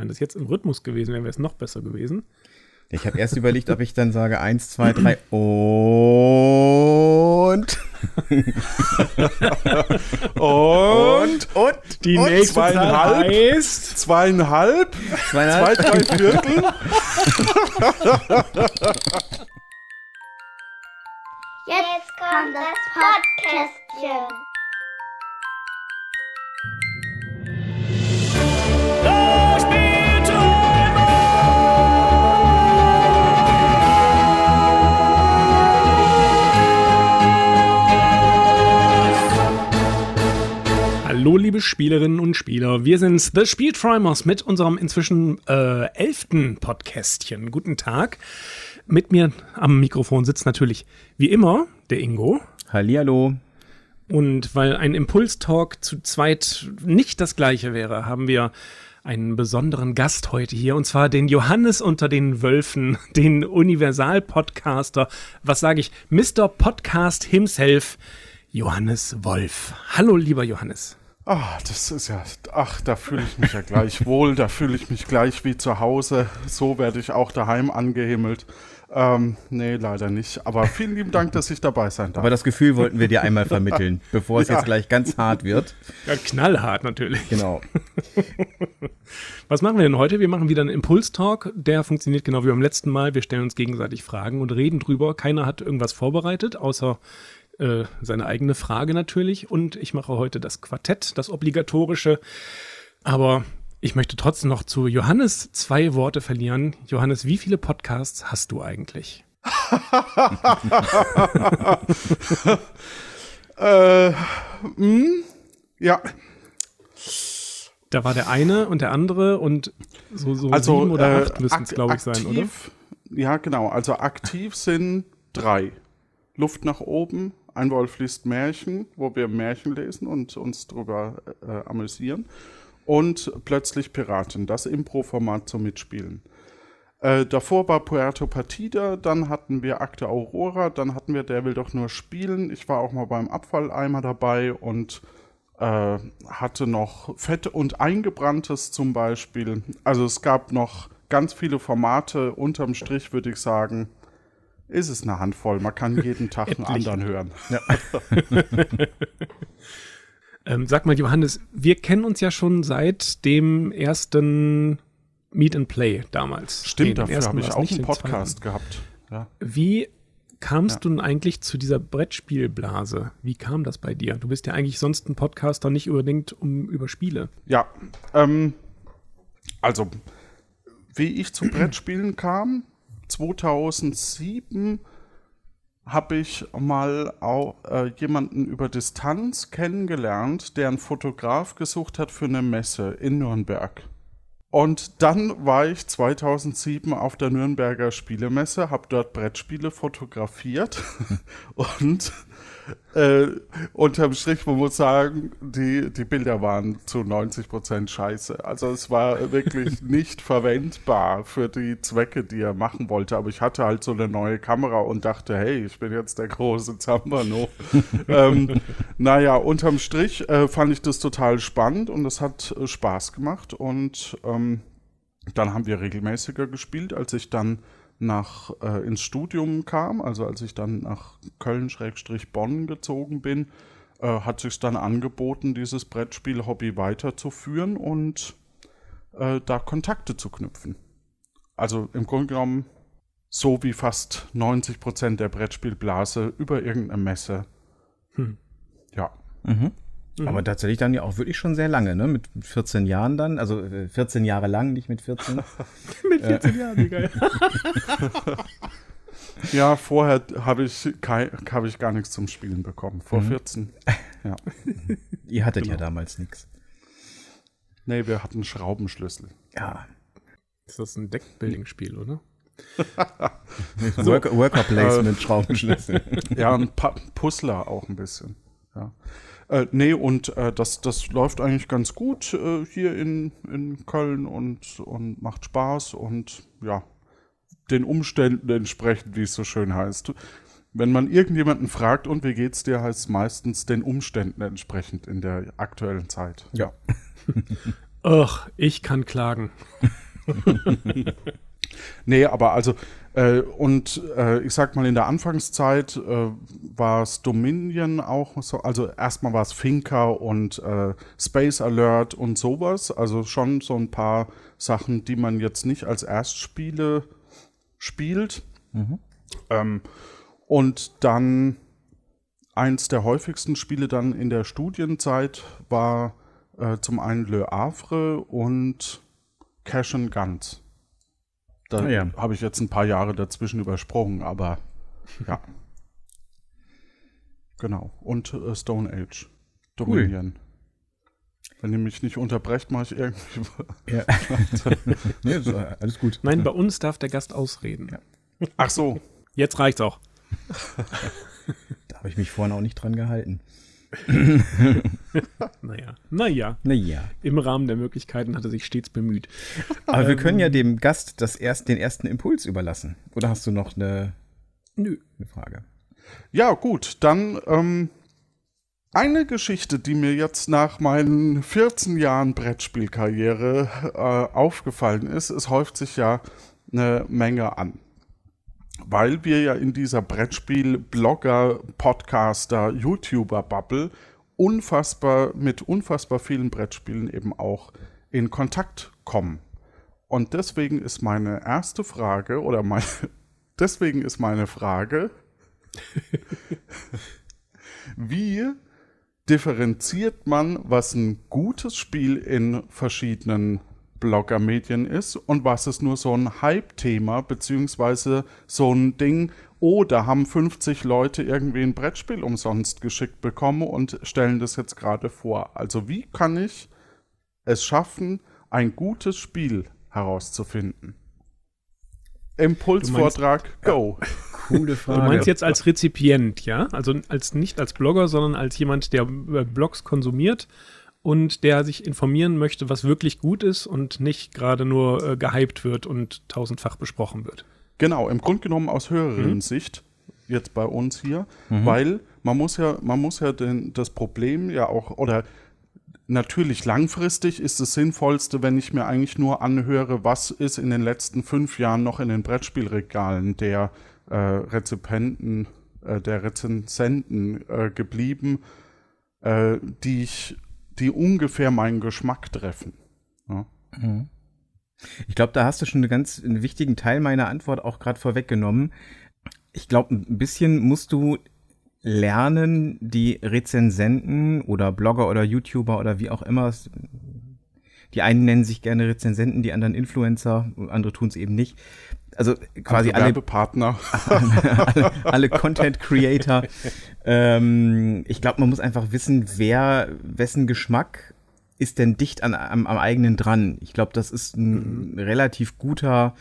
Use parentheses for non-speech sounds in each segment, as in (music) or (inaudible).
Wenn das jetzt im Rhythmus gewesen wäre, wäre es noch besser gewesen. Ich habe erst überlegt, ob ich dann sage 1, 2, 3 und. (laughs) und, und die und nächste zweieinhalb, heißt zweieinhalb, Zweieinhalb. zwei, drei Viertel. Jetzt kommt das Podcastchen. Hallo, liebe Spielerinnen und Spieler. Wir sind The Spieltrimers mit unserem inzwischen äh, elften Podcastchen. Guten Tag. Mit mir am Mikrofon sitzt natürlich wie immer der Ingo. Hallihallo. Und weil ein Impulstalk zu zweit nicht das gleiche wäre, haben wir einen besonderen Gast heute hier, und zwar den Johannes unter den Wölfen, (laughs) den Universal-Podcaster, was sage ich, Mr. Podcast himself, Johannes Wolf. Hallo, lieber Johannes. Ah, das ist ja, ach, da fühle ich mich ja gleich wohl, da fühle ich mich gleich wie zu Hause. So werde ich auch daheim angehimmelt. Ähm, nee, leider nicht. Aber vielen lieben Dank, dass ich dabei sein darf. Aber das Gefühl wollten wir dir einmal vermitteln, (laughs) bevor es Ja. jetzt gleich ganz hart wird. Ja, knallhart natürlich. Genau. (laughs) Was machen wir denn heute? Wir machen wieder einen Impulstalk. Der funktioniert genau wie beim letzten Mal. Wir stellen uns gegenseitig Fragen und reden drüber. Keiner hat irgendwas vorbereitet, außer äh, seine eigene Frage natürlich. Und ich mache heute das Quartett, das obligatorische. Aber ich möchte trotzdem noch zu Johannes zwei Worte verlieren. Johannes, wie viele Podcasts hast du eigentlich? (laughs) Äh, mh, ja, Da war der eine und der andere und so, so also sieben oder äh, acht müssten es, glaube ich, sein, oder? Ja, genau. Also aktiv sind drei. Luft nach oben, ein Wolf liest Märchen, wo wir Märchen lesen und uns drüber äh, amüsieren. Und plötzlich Piraten, das Impro-Format zum Mitspielen. Äh, davor war Puerto Partida, dann hatten wir Akte Aurora, dann hatten wir Der will doch nur spielen. Ich war auch mal beim Abfalleimer dabei und äh, hatte noch Fett und Eingebranntes zum Beispiel. Also es gab noch ganz viele Formate. Unterm Strich würde ich sagen, ist es eine Handvoll. Man kann jeden Tag einen (laughs) anderen hören. (laughs) Ähm, sag mal, Johannes, wir kennen uns ja schon seit dem ersten Meet and Play damals. Stimmt, dafür habe ich auch einen Podcast gehabt. Ja. Wie kamst du denn eigentlich zu dieser Brettspielblase? Wie kam das bei dir? Du bist ja eigentlich sonst ein Podcaster, nicht unbedingt um über Spiele. Ja, ähm, also, wie ich zu Brettspielen kam, 2007 habe ich mal auch, äh, jemanden über Distanz kennengelernt, der einen Fotograf gesucht hat für eine Messe in Nürnberg. Und dann war ich 2007 auf der Nürnberger Spielemesse, habe dort Brettspiele fotografiert (laughs) und äh, unterm Strich, man muss sagen, die, die Bilder waren zu 90% scheiße. Also es war wirklich (laughs) nicht verwendbar für die Zwecke, die er machen wollte. Aber ich hatte halt so eine neue Kamera und dachte, hey, ich bin jetzt der große Zambano. (laughs) ähm, naja, unterm Strich äh, fand ich das total spannend und es hat äh, Spaß gemacht. Und ähm, dann haben wir regelmäßiger gespielt, als ich dann nach äh, ins Studium kam, also als ich dann nach Köln-Bonn gezogen bin, äh, hat sich dann angeboten, dieses Brettspiel-Hobby weiterzuführen und äh, da Kontakte zu knüpfen. Also im Grunde genommen so wie fast 90 Prozent der Brettspielblase über irgendeine Messe. Hm. Ja. Mhm. Aber tatsächlich dann ja auch wirklich schon sehr lange, ne? Mit 14 Jahren dann. Also äh, 14 Jahre lang, nicht mit 14. (laughs) Mit 14 Jahren, wie geil. (laughs) Ja, vorher habe ich, habe ich gar nichts zum Spielen bekommen. Vor 14. (laughs) Ja. Ihr hattet ja Genau. damals nichts. Nee, wir hatten Schraubenschlüssel. Ja. Ist das ein Deckbuilding-Spiel, oder? Worker, Worker Placement, Schraubenschlüssel. Ja, ein pa Puzzler auch ein bisschen. Ja. Äh, nee, und äh, das, das läuft eigentlich ganz gut äh, hier in, in Köln und, und macht Spaß und ja, den Umständen entsprechend, wie es so schön heißt. Wenn man irgendjemanden fragt, und wie geht's dir, heißt es meistens den Umständen entsprechend in der aktuellen Zeit. Ja. (laughs) Ach, ich kann klagen. (laughs) Nee, aber also, äh, und äh, ich sag mal, in der Anfangszeit äh, war es Dominion auch so, also erstmal war es Finca und äh, Space Alert und sowas, also schon so ein paar Sachen, die man jetzt nicht als Erstspiele spielt. Ähm, und dann eins der häufigsten Spiele dann in der Studienzeit war äh, zum einen Le Havre und Cash and Guns. Da Ah ja. habe ich jetzt ein paar Jahre dazwischen übersprungen, aber (laughs) ja. Genau. Und äh, Stone Age. Dominion. Wenn ihr mich nicht unterbrecht, mache ich irgendwie. (laughs) Ja. nee, so, alles gut. Nein, bei uns darf der Gast ausreden. Ach so. Jetzt reicht's auch. (laughs) Da habe ich mich vorhin auch nicht dran gehalten. (laughs) Naja, naja, Naja. im Rahmen der Möglichkeiten hat er sich stets bemüht. Aber wir können ja dem Gast das erst, den ersten Impuls überlassen. Oder hast du noch eine, Nö. eine Frage? Ja, gut, dann ähm, eine Geschichte, die mir jetzt nach meinen 14 Jahren Brettspielkarriere äh, aufgefallen ist. Es häuft sich ja eine Menge an. Weil wir ja in dieser Brettspiel-Blogger, Podcaster, YouTuber-Bubble unfassbar mit unfassbar vielen Brettspielen eben auch in Kontakt kommen. Und deswegen ist meine erste Frage oder mein, (laughs) deswegen ist meine Frage, (laughs) wie differenziert man, was ein gutes Spiel in verschiedenen Blogger-Medien ist und was ist nur so ein Hype-Thema, beziehungsweise so ein Ding, oh, da haben 50 Leute irgendwie ein Brettspiel umsonst geschickt bekommen und stellen das jetzt gerade vor. Also wie kann ich es schaffen, ein gutes Spiel herauszufinden? Impulsvortrag, go. Coole Du Frage. meinst jetzt als Rezipient, ja? Also als nicht als Blogger, sondern als jemand, der äh, Blogs konsumiert und der sich informieren möchte, was wirklich gut ist und nicht gerade nur äh, gehypt wird und tausendfach besprochen wird. Genau, im Grunde genommen aus höheren Sicht, jetzt bei uns hier, weil man muss ja, man muss ja den, das Problem ja auch, oder natürlich langfristig ist das Sinnvollste, wenn ich mir eigentlich nur anhöre, was ist in den letzten fünf Jahren noch in den Brettspielregalen der äh, Rezipenten, äh, der Rezensenten äh, geblieben, äh, die ich, die ungefähr meinen Geschmack treffen. Ja. Ich glaube, da hast du schon einen ganz einen wichtigen Teil meiner Antwort auch gerade vorweggenommen. Ich glaube, ein bisschen musst du lernen, die Rezensenten oder Blogger oder YouTuber oder wie auch immer, die einen nennen sich gerne Rezensenten, die anderen Influencer, andere tun es eben nicht. Also quasi alle Werbepartner. alle, (laughs) alle Content Creator. ähm, ich glaube, man muss einfach wissen, wer, wessen Geschmack ist denn dicht an, am, am eigenen dran. Ich glaube, das ist ein relativ guter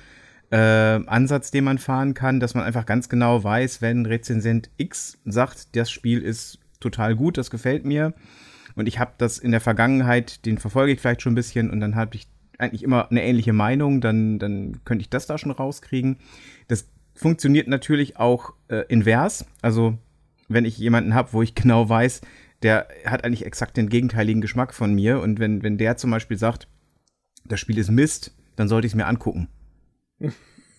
äh, Ansatz, den man fahren kann, dass man einfach ganz genau weiß, wenn Rezensent X sagt, das Spiel ist total gut, das gefällt mir. Und ich habe das in der Vergangenheit, den verfolge ich vielleicht schon ein bisschen und dann habe ich eigentlich immer eine ähnliche Meinung, dann, dann könnte ich das da schon rauskriegen. Das funktioniert natürlich auch äh, invers. Also, wenn ich jemanden habe, wo ich (laughs) genau weiß, der hat eigentlich exakt den gegenteiligen Geschmack von mir und wenn, wenn der zum Beispiel sagt, das Spiel ist Mist, dann sollte ich es mir angucken.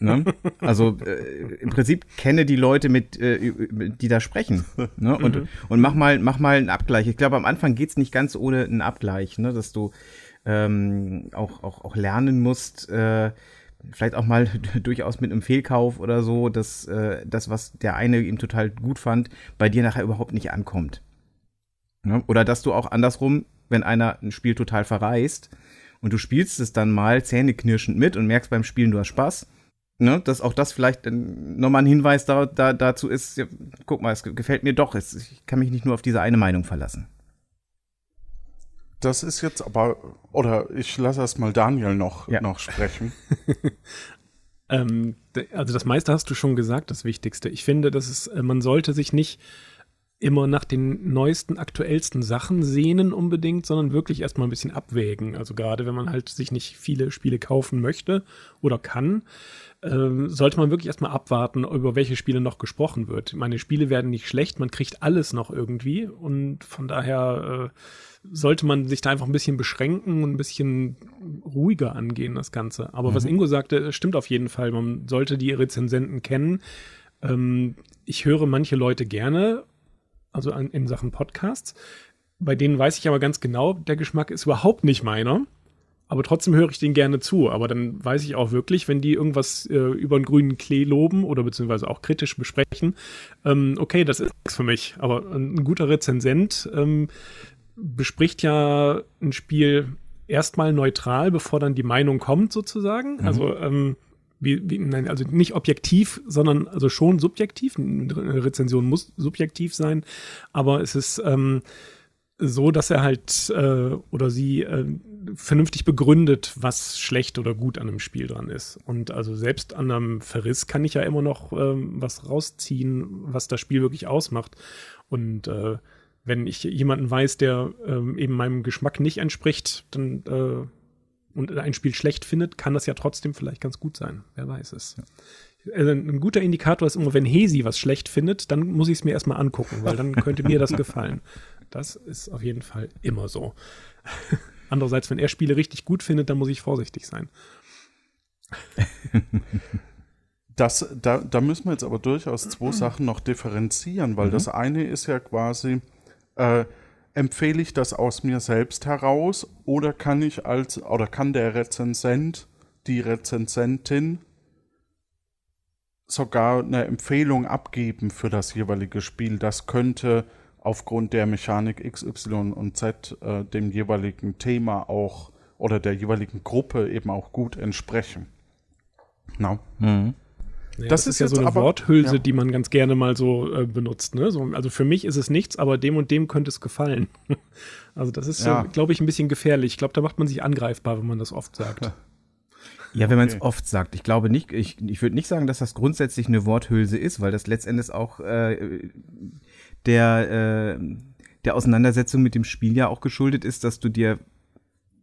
Ne? (laughs) Also äh, im Prinzip kenne die Leute, mit, äh, die da sprechen. Ne? Und, und mach, mal, mach mal einen Abgleich. Ich glaube, am Anfang geht's nicht ganz ohne einen Abgleich, ne? dass du ähm, auch, auch, auch lernen musst, äh, vielleicht auch mal (laughs) durchaus mit einem Fehlkauf oder so, dass äh, das, was der eine ihm total gut fand, bei dir nachher überhaupt nicht ankommt. Ne? Oder dass du auch andersrum, wenn einer ein Spiel total verreißt und du spielst es dann mal zähneknirschend mit und merkst beim Spielen, du hast Spaß, ne? dass auch das vielleicht nochmal ein Hinweis da, da, dazu ist, ja, guck mal, es ge- gefällt mir doch, es, ich kann mich nicht nur auf diese eine Meinung verlassen. Das ist jetzt aber, oder ich lasse erst mal Daniel noch, Ja. noch sprechen. (laughs) Ähm, also das meiste hast du schon gesagt, das Wichtigste. Ich finde, dass es, äh, man sollte sich nicht immer nach den neuesten, aktuellsten Sachen sehnen unbedingt, sondern wirklich erstmal ein bisschen abwägen. Also gerade wenn man halt sich nicht viele Spiele kaufen möchte oder kann, ähm, sollte man wirklich erstmal abwarten, über welche Spiele noch gesprochen wird. Meine Spiele werden nicht schlecht, man kriegt alles noch irgendwie und von daher äh, sollte man sich da einfach ein bisschen beschränken und ein bisschen ruhiger angehen, das Ganze. Aber mhm. was Ingo sagte, stimmt auf jeden Fall. Man sollte die Rezensenten kennen. Ähm, ich höre manche Leute gerne, also an, in Sachen Podcasts. Bei denen weiß ich aber ganz genau, der Geschmack ist überhaupt nicht meiner. Aber trotzdem höre ich den gerne zu. Aber dann weiß ich auch wirklich, wenn die irgendwas äh, über einen grünen Klee loben oder beziehungsweise auch kritisch besprechen, ähm, okay, das ist nichts für mich. Aber ein guter Rezensent ähm, bespricht ja ein Spiel erstmal neutral, bevor dann die Meinung kommt, sozusagen. Mhm. Also, ähm, wie, wie, nein, also nicht objektiv, sondern also schon subjektiv. Eine Rezension muss subjektiv sein, aber es ist ähm, so, dass er halt äh, oder sie äh, vernünftig begründet, was schlecht oder gut an einem Spiel dran ist. Und also selbst an einem Verriss kann ich ja immer noch ähm, was rausziehen, was das Spiel wirklich ausmacht. Und äh, wenn ich jemanden weiß, der ähm, eben meinem Geschmack nicht entspricht, dann äh, und ein Spiel schlecht findet, kann das ja trotzdem vielleicht ganz gut sein. Wer weiß es. Ja. Also ein guter Indikator ist immer, wenn Hesi was schlecht findet, dann muss ich es mir erstmal angucken, weil dann könnte mir das gefallen. Das ist auf jeden Fall immer so. (laughs) Andererseits, wenn er Spiele richtig gut findet, dann muss ich vorsichtig sein. (laughs) Das, da, da müssen wir jetzt aber durchaus zwei Sachen noch differenzieren, weil mhm. das eine ist ja quasi, äh, empfehle ich das aus mir selbst heraus oder kann ich als oder kann der Rezensent, die Rezensentin sogar eine Empfehlung abgeben für das jeweilige Spiel. Das könnte aufgrund der Mechanik X, Y und Z äh, dem jeweiligen Thema auch oder der jeweiligen Gruppe eben auch gut entsprechen. No. Mhm. Ja, das, das, ist ja so eine aber, Worthülse, ja. die man ganz gerne mal so äh, benutzt. Ne? So, also für mich ist es nichts, aber dem und dem könnte es gefallen. (laughs) also das ist, ja. so, glaube ich, ein bisschen gefährlich. Ich glaube, da macht man sich angreifbar, wenn man das oft sagt. (laughs) Ja, wenn man es oft sagt. Ich glaube nicht, ich, ich würde nicht sagen, dass das grundsätzlich eine Worthülse ist, weil das letztendlich auch äh, der, äh, der Auseinandersetzung mit dem Spiel ja auch geschuldet ist, dass du dir,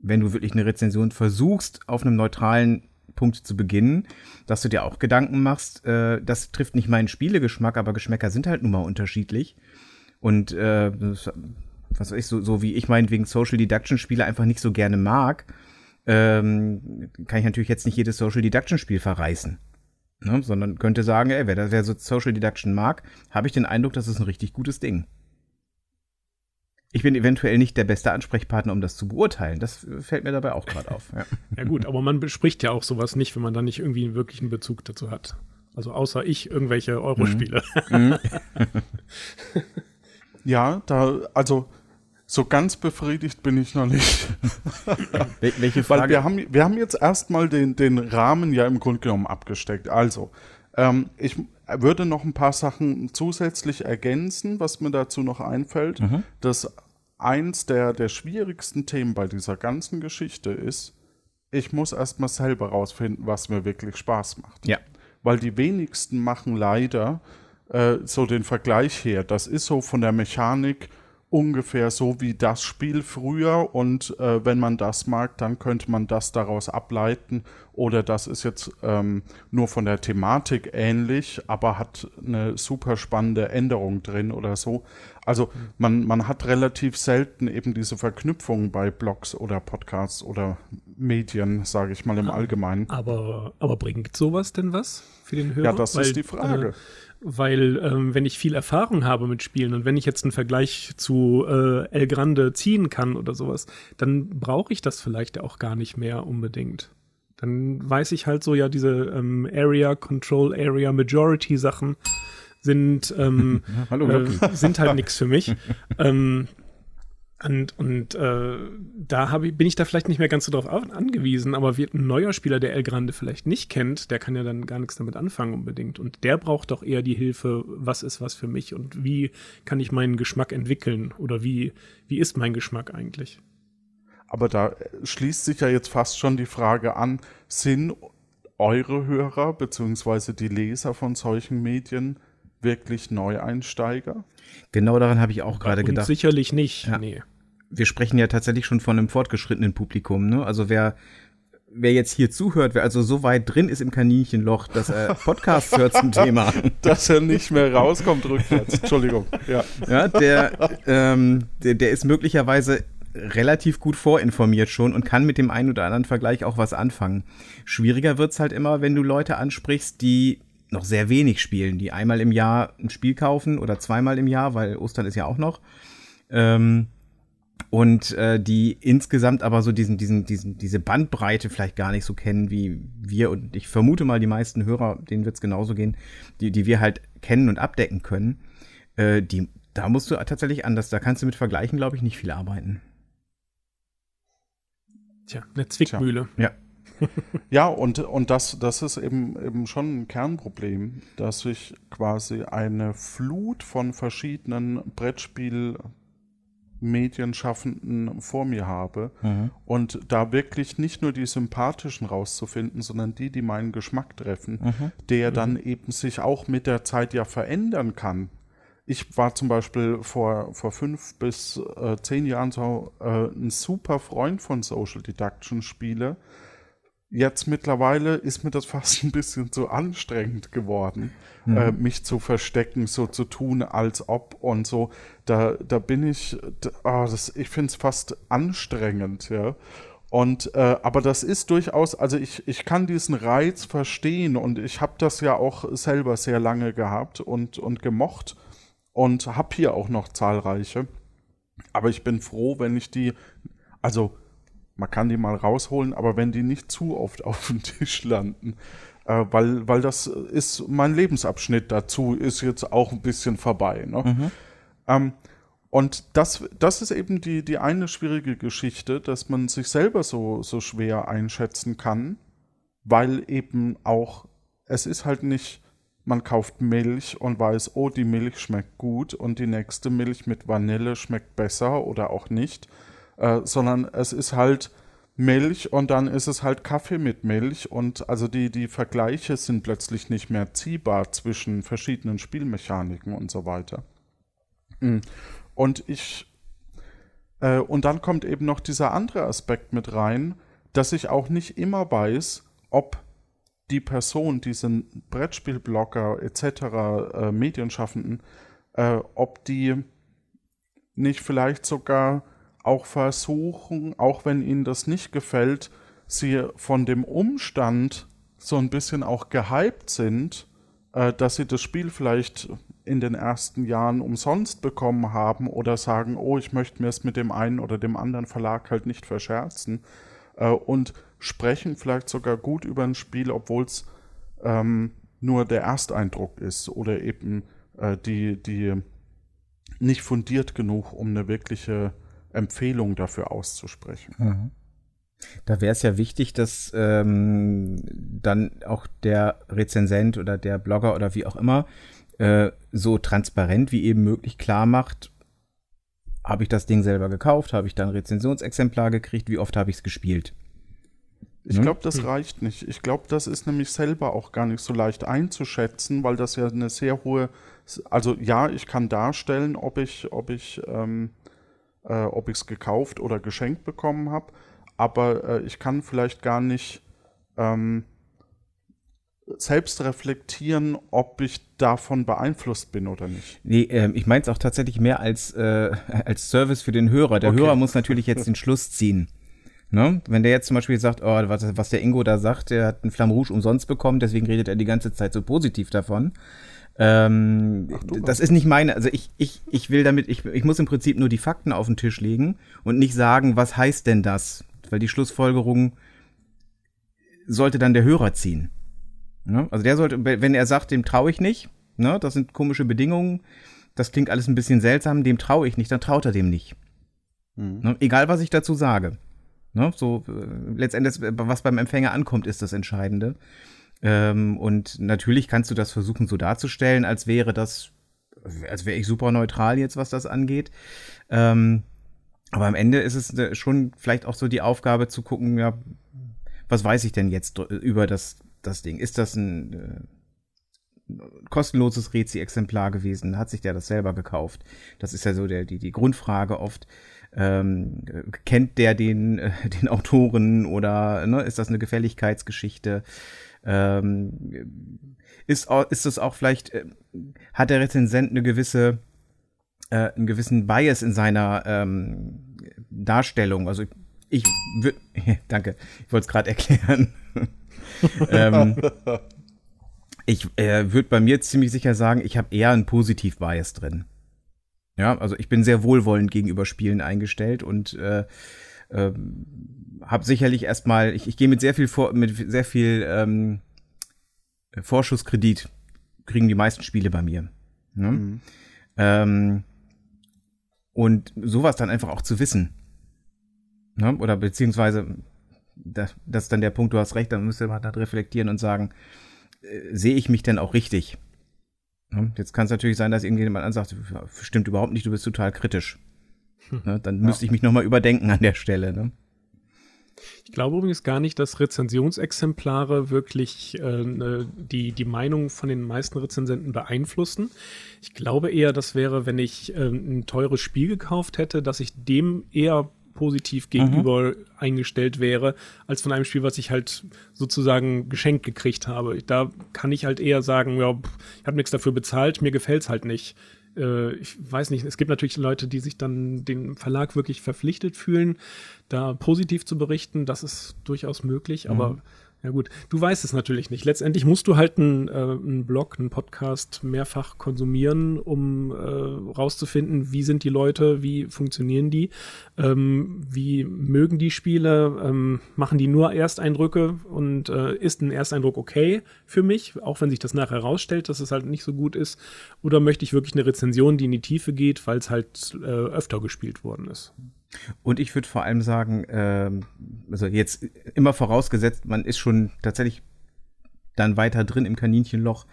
wenn du wirklich eine Rezension versuchst, auf einem neutralen Punkt zu beginnen, dass du dir auch Gedanken machst, äh, das trifft nicht meinen Spielegeschmack, aber Geschmäcker sind halt nun mal unterschiedlich. Und äh, was weiß ich, so, so wie ich meinetwegen Social Deduction Spiele einfach nicht so gerne mag, ähm, kann ich natürlich jetzt nicht jedes Social Deduction Spiel verreißen. Ne? Sondern könnte sagen, ey, wer, wer so Social Deduction mag, habe ich den Eindruck, das ist ein richtig gutes Ding. Ich bin eventuell nicht der beste Ansprechpartner, um das zu beurteilen. Das fällt mir dabei auch gerade auf. Ja. (laughs) ja. gut, aber man bespricht ja auch sowas nicht, wenn man da nicht irgendwie einen wirklichen Bezug dazu hat. Also außer ich irgendwelche Eurospiele. Mhm. (laughs) ja, da, also so ganz befriedigt bin ich noch nicht. Welche Frage? Weil wir haben, wir haben jetzt erstmal den, den Rahmen ja im Grunde genommen abgesteckt. Also, ähm, ich würde noch ein paar Sachen zusätzlich ergänzen, was mir dazu noch einfällt. Mhm. Dass eins der, der schwierigsten Themen bei dieser ganzen Geschichte ist, ich muss erstmal selber rausfinden, was mir wirklich Spaß macht. Ja. Weil die wenigsten machen leider äh, so den Vergleich her. Das ist so von der Mechanik, ungefähr so wie das Spiel früher und äh, wenn man das mag, dann könnte man das daraus ableiten oder das ist jetzt ähm, nur von der Thematik ähnlich, aber hat eine super spannende Änderung drin oder so. Also man, man hat relativ selten eben diese Verknüpfung bei Blogs oder Podcasts oder Medien, sage ich mal im Allgemeinen. Aber, aber bringt sowas denn was für den Hörer? Ja, das Weil, ist die Frage. Äh, weil ähm, wenn ich viel Erfahrung habe mit Spielen und wenn ich jetzt einen Vergleich zu äh, El Grande ziehen kann oder sowas, dann brauche ich das vielleicht auch gar nicht mehr unbedingt. Dann weiß ich halt so, ja, diese ähm, Area Control Area Majority Sachen sind, ähm, (laughs) Hallo, äh, sind halt nichts für mich. (laughs) ähm, und, und äh, da ich, bin ich da vielleicht nicht mehr ganz so drauf angewiesen, aber wird ein neuer Spieler, der El Grande vielleicht nicht kennt, der kann ja dann gar nichts damit anfangen unbedingt. Und der braucht doch eher die Hilfe, was ist was für mich und wie kann ich meinen Geschmack entwickeln oder wie, wie ist mein Geschmack eigentlich? Aber da schließt sich ja jetzt fast schon die Frage an, sind eure Hörer beziehungsweise die Leser von solchen Medien wirklich Neueinsteiger? Genau daran habe ich auch gerade gedacht. Sicherlich nicht, Ja. nee. Wir sprechen ja tatsächlich schon von einem fortgeschrittenen Publikum, ne? Also wer wer jetzt hier zuhört, wer also so weit drin ist im Kaninchenloch, dass er (laughs) Podcasts hört zum Thema, (laughs) Dass er nicht mehr rauskommt rückwärts. Entschuldigung. Ja. ja, der, ähm, der, der ist möglicherweise relativ gut vorinformiert schon und kann mit dem einen oder anderen Vergleich auch was anfangen. Schwieriger wird's halt immer, wenn du Leute ansprichst, die noch sehr wenig spielen, die einmal im Jahr ein Spiel kaufen oder zweimal im Jahr, weil Ostern ist ja auch noch. Ähm, und äh, die insgesamt aber so diesen, diesen, diesen, diese Bandbreite vielleicht gar nicht so kennen wie wir und ich vermute mal die meisten Hörer, denen wird's genauso gehen, die, die wir halt kennen und abdecken können, äh, die, da musst du tatsächlich anders, da kannst du mit Vergleichen, glaube ich, nicht viel arbeiten. Tja, eine Zwickmühle. Ja. (laughs) Ja, und, und das, das ist eben, eben schon ein Kernproblem, dass ich quasi eine Flut von verschiedenen Brettspiel-Medienschaffenden vor mir habe und da wirklich nicht nur die sympathischen rauszufinden, sondern die, die meinen Geschmack treffen, der dann eben sich auch mit der Zeit ja verändern kann. Ich war zum Beispiel vor, vor fünf bis äh, zehn Jahren so äh, ein super Freund von Social Deduction Spiele. Jetzt mittlerweile ist mir das (laughs) fast ein bisschen zu anstrengend geworden, äh, mich zu verstecken, so zu tun, als ob und so. Da, da bin ich, d- ah, das, ich finde es fast anstrengend, ja. Und äh, aber das ist durchaus, also ich, ich kann diesen Reiz verstehen und ich habe das ja auch selber sehr lange gehabt und, und gemocht und habe hier auch noch zahlreiche. Aber ich bin froh, wenn ich die, also man kann die mal rausholen, aber wenn die nicht zu oft (laughs) auf dem Tisch landen, äh, weil, weil das ist mein Lebensabschnitt dazu, ist jetzt auch ein bisschen vorbei. Ne? Ähm, und das, das ist eben die, die eine schwierige Geschichte, dass man sich selber so, so schwer einschätzen kann, weil eben auch, es ist halt nicht, man kauft Milch und weiß, oh, die Milch schmeckt gut und die nächste Milch mit Vanille schmeckt besser oder auch nicht, äh, sondern es ist halt Milch und dann ist es halt Kaffee mit Milch und also die, die Vergleiche sind plötzlich nicht mehr ziehbar zwischen verschiedenen Spielmechaniken und so weiter. Mm. Und ich äh, und dann kommt eben noch dieser andere Aspekt mit rein, dass ich auch nicht immer weiß, ob die Person, diesen Brettspielblogger etc., äh, Medienschaffenden, äh, ob die nicht vielleicht sogar auch versuchen, auch wenn ihnen das nicht gefällt, sie von dem Umstand so ein bisschen auch gehypt sind, äh, dass sie das Spiel vielleicht in den ersten Jahren umsonst bekommen haben oder sagen, oh, ich möchte mir es mit dem einen oder dem anderen Verlag halt nicht verscherzen äh, und sprechen vielleicht sogar gut über ein Spiel, obwohl es ähm, nur der Ersteindruck ist oder eben äh, die, die nicht fundiert genug, um eine wirkliche Empfehlung dafür auszusprechen. Da wäre es ja wichtig, dass ähm, dann auch der Rezensent oder der Blogger oder wie auch immer äh, so transparent wie eben möglich klar macht, habe ich das Ding selber gekauft, habe ich dann Rezensionsexemplar gekriegt, wie oft habe ich es gespielt. Ich Mhm. glaube, das reicht nicht. Ich glaube, das ist nämlich selber auch gar nicht so leicht einzuschätzen, weil das ja eine sehr hohe, also ja, ich kann darstellen, ob ich, ob ich, ähm, äh, ob ich es gekauft oder geschenkt bekommen habe, aber äh, ich kann vielleicht gar nicht ähm, selbst reflektieren, ob ich davon beeinflusst bin oder nicht. Nee, ähm, ich meine es auch tatsächlich mehr als, äh, als Service für den Hörer. Der Okay. Hörer muss natürlich jetzt den Schluss ziehen. Ne? Wenn der jetzt zum Beispiel sagt, oh, was, was der Ingo da sagt, der hat einen Flamme Rouge umsonst bekommen, deswegen redet er die ganze Zeit so positiv davon. Ähm, du das ist nicht meine, also ich, ich, ich will damit, ich, ich muss im Prinzip nur die Fakten auf den Tisch legen und nicht sagen, was heißt denn das? Weil die Schlussfolgerung sollte dann der Hörer ziehen. Ne? Also der sollte, wenn er sagt, dem traue ich nicht, ne, das sind komische Bedingungen, das klingt alles ein bisschen seltsam, dem traue ich nicht, dann traut er dem nicht. Ne? Egal, was ich dazu sage. Ne? So, äh, letztendlich, was beim Empfänger ankommt, ist das Entscheidende. Ähm, und natürlich kannst du das versuchen so darzustellen, als wäre das, als wäre ich super neutral jetzt, was das angeht. Ähm, aber am Ende ist es äh, schon vielleicht auch so die Aufgabe zu gucken, ja, was weiß ich denn jetzt über das, das Ding? Ist das ein, äh, kostenloses Rezi-Exemplar gewesen, hat sich der das selber gekauft? Das ist ja so der, die, die Grundfrage oft. Ähm, kennt der den, äh, (laughs) den Autoren oder ne, ist das eine Gefälligkeitsgeschichte? Ähm, ist, ist es auch vielleicht, äh, hat der Rezensent eine gewisse, äh, einen gewissen Bias in seiner ähm, Darstellung? Also ich würde, (laughs) danke, ich wollte es gerade erklären. (laughs) ähm, ich äh, würde bei mir ziemlich sicher sagen, ich habe eher einen Positiv-Bias drin. Ja, also ich bin sehr wohlwollend gegenüber Spielen eingestellt und äh, äh, habe sicherlich erstmal, ich, ich gehe mit sehr viel vor, mit sehr viel ähm, Vorschusskredit kriegen die meisten Spiele bei mir. Ne? Mhm. Ähm, und sowas dann einfach auch zu wissen. Ne? Oder beziehungsweise, das, das ist dann der Punkt, du hast recht, dann müsste man dann reflektieren und sagen, äh, sehe ich mich denn auch richtig? Ne? Jetzt kann es natürlich sein, dass irgendjemand ansagt, stimmt überhaupt nicht, du bist total kritisch. Hm. Ne? Dann ja. müsste ich mich nochmal überdenken an der Stelle. Ne? Ich glaube übrigens gar nicht, dass Rezensionsexemplare wirklich äh, ne, die, die Meinung von den meisten Rezensenten beeinflussen. Ich glaube eher, das wäre, wenn ich äh, ein teures Spiel gekauft hätte, dass ich dem eher positiv gegenüber mhm. eingestellt wäre, als von einem Spiel, was ich halt sozusagen geschenkt gekriegt habe. Da kann ich halt eher sagen, ja, ich habe nichts dafür bezahlt, mir gefällt es halt nicht. Äh, ich weiß nicht, es gibt natürlich Leute, die sich dann dem Verlag wirklich verpflichtet fühlen, da positiv zu berichten. Das ist durchaus möglich, mhm. Ja gut, du weißt es natürlich nicht. Letztendlich musst du halt einen, äh, einen Blog, einen Podcast mehrfach konsumieren, um äh, rauszufinden, wie sind die Leute, wie funktionieren die, ähm, wie mögen die Spiele, ähm, machen die nur Ersteindrücke und äh, ist ein Ersteindruck okay für mich, auch wenn sich das nachher herausstellt, dass es halt nicht so gut ist, oder möchte ich wirklich eine Rezension, die in die Tiefe geht, weil es halt äh, öfter gespielt worden ist. Und ich würde vor allem sagen, äh, also jetzt immer vorausgesetzt, man ist schon tatsächlich dann weiter drin im Kaninchenloch,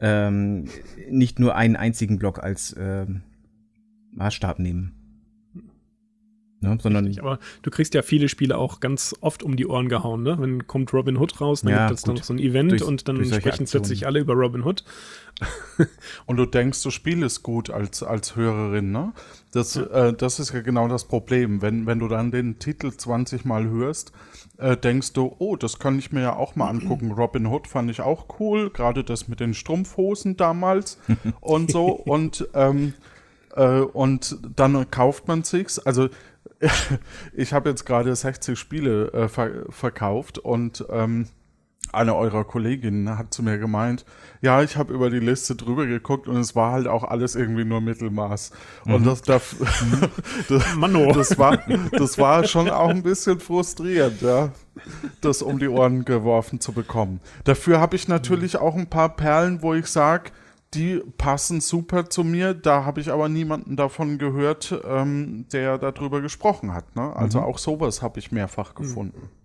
ähm, nicht nur einen einzigen Block als äh, Maßstab nehmen. Ne, sondern Richtig, aber du kriegst ja viele Spiele auch ganz oft um die Ohren gehauen, ne? Wenn kommt Robin Hood raus, dann ja, gibt es dann noch so ein Event durch, und dann sprechen plötzlich alle über Robin Hood. (laughs) und du denkst, das Spiel ist gut als, als Hörerin, ne? Das, ja. äh, das ist ja genau das Problem. Wenn, wenn du dann den Titel 20 Mal hörst, äh, denkst du, oh, das kann ich mir ja auch mal angucken. (clears throat) Robin Hood fand ich auch cool, gerade das mit den Strumpfhosen damals (laughs) und so. Und, ähm, äh, und dann kauft man sich's. Also (laughs) ich habe jetzt gerade 60 Spiele äh, ver verkauft und ähm, eine eurer Kolleginnen hat zu mir gemeint, ja, ich habe über die Liste drüber geguckt und es war halt auch alles irgendwie nur Mittelmaß. Mhm. Und das, (laughs) das, das, das, war, das war schon auch ein bisschen frustrierend, ja, das um die Ohren geworfen zu bekommen. Dafür habe ich natürlich auch ein paar Perlen, wo ich sage, die passen super zu mir. Da habe ich aber niemanden davon gehört, ähm, der darüber gesprochen hat. Ne? Also mhm. auch sowas habe ich mehrfach mhm. gefunden. Mhm.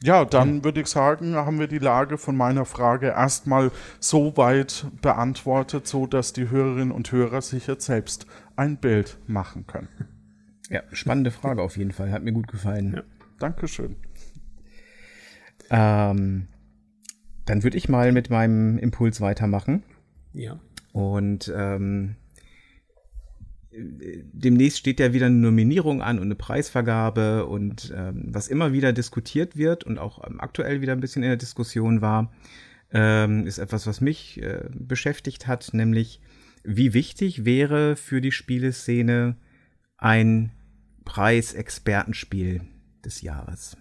Ja, dann würde ich sagen, haben wir die Lage von meiner Frage erstmal so weit beantwortet, so dass die Hörerinnen und Hörer sich jetzt selbst ein Bild machen können. (laughs) Ja, spannende Frage auf jeden Fall. Hat mir gut gefallen. Ja. Dankeschön. Ähm, dann würde ich mal mit meinem Impuls weitermachen. Ja. Und ähm, demnächst steht ja wieder eine Nominierung an und eine Preisvergabe und ähm, was immer wieder diskutiert wird und auch ähm, aktuell wieder ein bisschen in der Diskussion war, ähm, ist etwas, was mich äh, beschäftigt hat, nämlich wie wichtig wäre für die Spieleszene ein Preis-Expertenspiel des Jahres.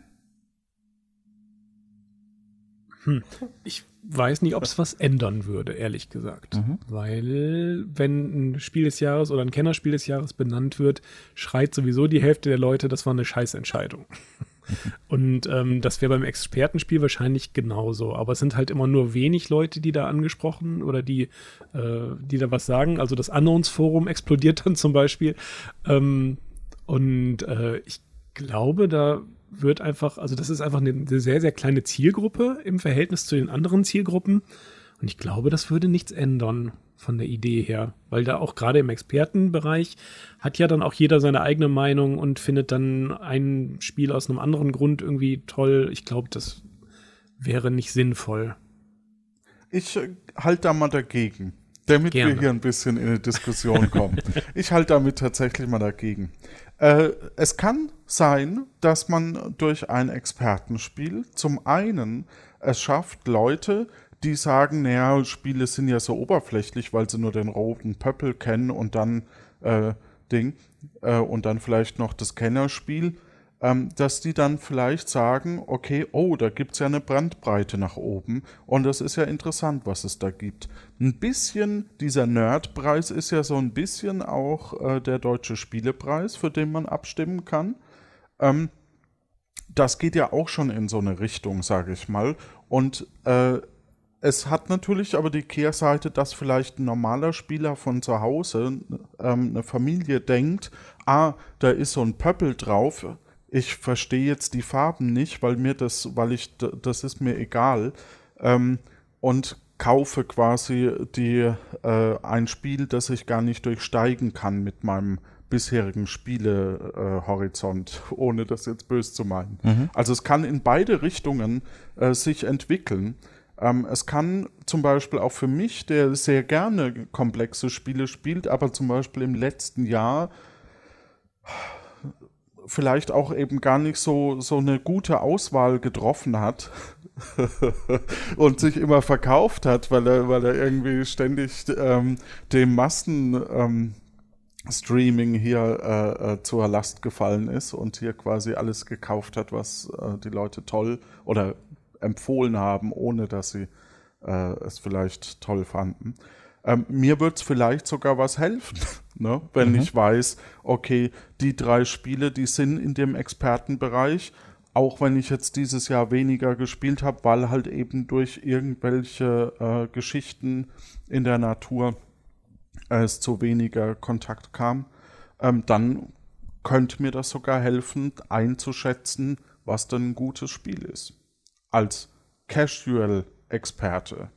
Hm. Ich weiß nicht, ob es was ändern würde, ehrlich gesagt. Mhm. Weil, wenn ein Spiel des Jahres oder ein Kennerspiel des Jahres benannt wird, schreit sowieso die Hälfte der Leute, das war eine Scheißentscheidung. (laughs) Und ähm, das wäre beim Expertenspiel wahrscheinlich genauso. Aber es sind halt immer nur wenig Leute, die da angesprochen oder die, äh, die da was sagen. Also das Unknowns-Forum explodiert dann zum Beispiel. Ähm, und äh, ich glaube, da wird einfach, also das ist einfach eine, eine sehr, sehr kleine Zielgruppe im Verhältnis zu den anderen Zielgruppen. Und ich glaube, das würde nichts ändern von der Idee her, weil da auch gerade im Expertenbereich hat ja dann auch jeder seine eigene Meinung und findet dann ein Spiel aus einem anderen Grund irgendwie toll. Ich glaube, das wäre nicht sinnvoll. Ich äh, halte da mal dagegen, damit Gerne. wir hier ein bisschen in eine Diskussion (laughs) kommen. ich halte damit tatsächlich mal dagegen. Äh, es kann sein, dass man durch ein Expertenspiel zum einen es schafft, Leute, die sagen, naja, Spiele sind ja so oberflächlich, weil sie nur den roten Pöppel kennen und dann äh, Ding äh, und dann vielleicht noch das Kennerspiel, ähm, dass die dann vielleicht sagen, okay, oh, da gibt's ja eine Brandbreite nach oben und das ist ja interessant, was es da gibt. Ein bisschen, dieser Nerdpreis ist ja so ein bisschen auch äh, der deutsche Spielepreis, für den man abstimmen kann. Ähm, das geht ja auch schon in so eine Richtung, sage ich mal. Und äh, es hat natürlich aber die Kehrseite, dass vielleicht ein normaler Spieler von zu Hause, ähm, eine Familie denkt, ah, da ist so ein Pöppel drauf, ich verstehe jetzt die Farben nicht, weil mir das, weil ich, das ist mir egal. Ähm, und kaufe quasi die, äh, ein Spiel, das ich gar nicht durchsteigen kann mit meinem bisherigen Spielehorizont, äh, ohne das jetzt böse zu meinen. Also es kann in beide Richtungen äh, sich entwickeln. Ähm, es kann zum Beispiel auch für mich, der sehr gerne komplexe Spiele spielt, aber zum Beispiel im letzten Jahr vielleicht auch eben gar nicht so, so eine gute Auswahl getroffen hat (laughs) und sich immer verkauft hat, weil er, weil er irgendwie ständig ähm, dem Massen ähm, hier äh, äh, zur Last gefallen ist und hier quasi alles gekauft hat, was äh, die Leute toll oder empfohlen haben, ohne dass sie äh, es vielleicht toll fanden. Ähm, mir wird es vielleicht sogar was helfen, (laughs) ne? wenn ich weiß, okay, die drei Spiele, die sind in dem Expertenbereich, auch wenn ich jetzt dieses Jahr weniger gespielt habe, weil halt eben durch irgendwelche äh, Geschichten in der Natur es zu weniger Kontakt kam, ähm, dann könnte mir das sogar helfen, einzuschätzen, was denn ein gutes Spiel ist. Als Casual-Experte.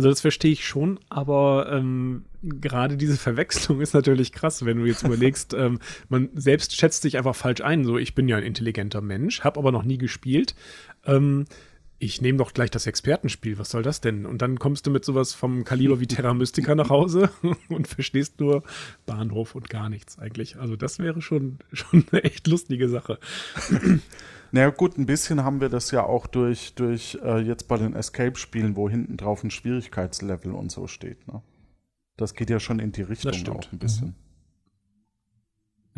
Also das verstehe ich schon, aber ähm, gerade diese Verwechslung ist natürlich krass, wenn du jetzt überlegst, (laughs) ähm, man selbst schätzt sich einfach falsch ein. So, ich bin ja ein intelligenter Mensch, habe aber noch nie gespielt. Ähm, ich nehme doch gleich das Expertenspiel, was soll das denn? Und dann kommst du mit sowas vom Kaliber wie Terra Mystica nach Hause (laughs) und verstehst nur Bahnhof und gar nichts eigentlich. Also das wäre schon, (laughs) schon eine echt lustige Sache. Naja gut, ein bisschen haben wir das ja auch durch, durch äh, jetzt bei den Escape-Spielen, wo hinten drauf ein Schwierigkeitslevel und so steht. Ne? Das geht ja schon in die Richtung auch ein bisschen.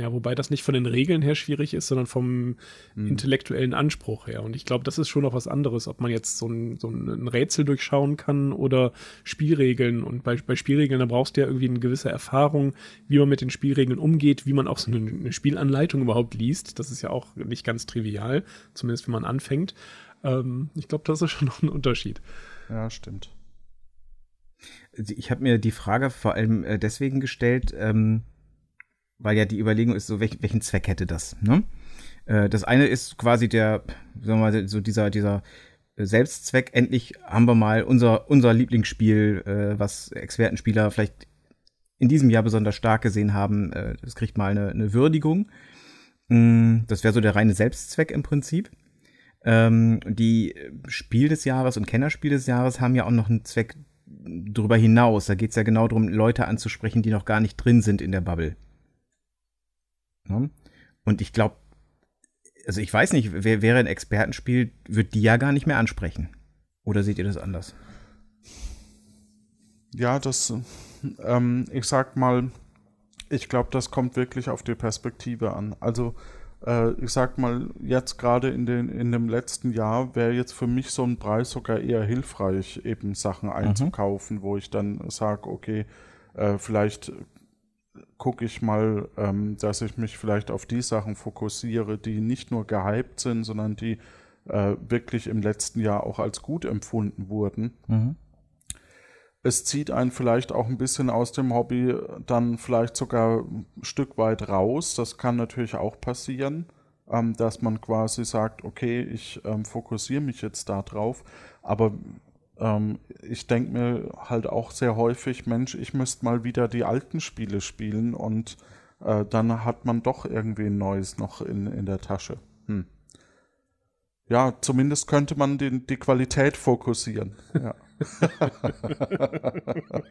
Ja, wobei das nicht von den Regeln her schwierig ist, sondern vom Mhm. intellektuellen Anspruch her. Und ich glaube, das ist schon noch was anderes, ob man jetzt so ein, so ein Rätsel durchschauen kann oder Spielregeln. Und bei, bei Spielregeln, da brauchst du ja irgendwie eine gewisse Erfahrung, wie man mit den Spielregeln umgeht, wie man auch so eine, eine Spielanleitung überhaupt liest. Das ist ja auch nicht ganz trivial, zumindest wenn man anfängt. Ähm, ich glaube, das ist schon noch ein Unterschied. Ja, stimmt. Ich habe mir die Frage vor allem äh, deswegen gestellt, ähm, weil ja die Überlegung ist, so welch, welchen Zweck hätte das? Ne? Äh, das eine ist quasi der, sagen wir mal, so dieser, dieser Selbstzweck. Endlich haben wir mal unser, unser Lieblingsspiel, äh, was Expertenspieler vielleicht in diesem Jahr besonders stark gesehen haben. Äh, das kriegt mal eine, eine Würdigung. Mm, Das wäre so der reine Selbstzweck im Prinzip. Ähm, die Spiel des Jahres und Kennerspiel des Jahres haben ja auch noch einen Zweck drüber hinaus. Da geht es ja genau darum, Leute anzusprechen, die noch gar nicht drin sind in der Bubble. Ja? Und ich glaube, also ich weiß nicht, wer wäre ein Expertenspiel, wird die ja gar nicht mehr ansprechen. Oder seht ihr das anders? Ja, das, ähm, ich sag mal, ich glaube, das kommt wirklich auf die Perspektive an. Also, äh, ich sag mal, jetzt gerade in, den, in dem letzten Jahr wäre jetzt für mich so ein Preis sogar eher hilfreich, eben Sachen einzukaufen, wo ich dann sage, okay, äh, vielleicht gucke ich mal, ähm, dass ich mich vielleicht auf die Sachen fokussiere, die nicht nur gehypt sind, sondern die äh, wirklich im letzten Jahr auch als gut empfunden wurden es zieht einen vielleicht auch ein bisschen aus dem Hobby dann vielleicht sogar ein Stück weit raus. Das kann natürlich auch passieren, ähm, dass man quasi sagt, okay, ich ähm, fokussiere mich jetzt da drauf. Aber ähm, ich denke mir halt auch sehr häufig, Mensch, ich müsste mal wieder die alten Spiele spielen und äh, dann hat man doch irgendwie ein neues noch in, in der Tasche. Hm. Ja, zumindest könnte man den, die Qualität fokussieren. Ja. (laughs)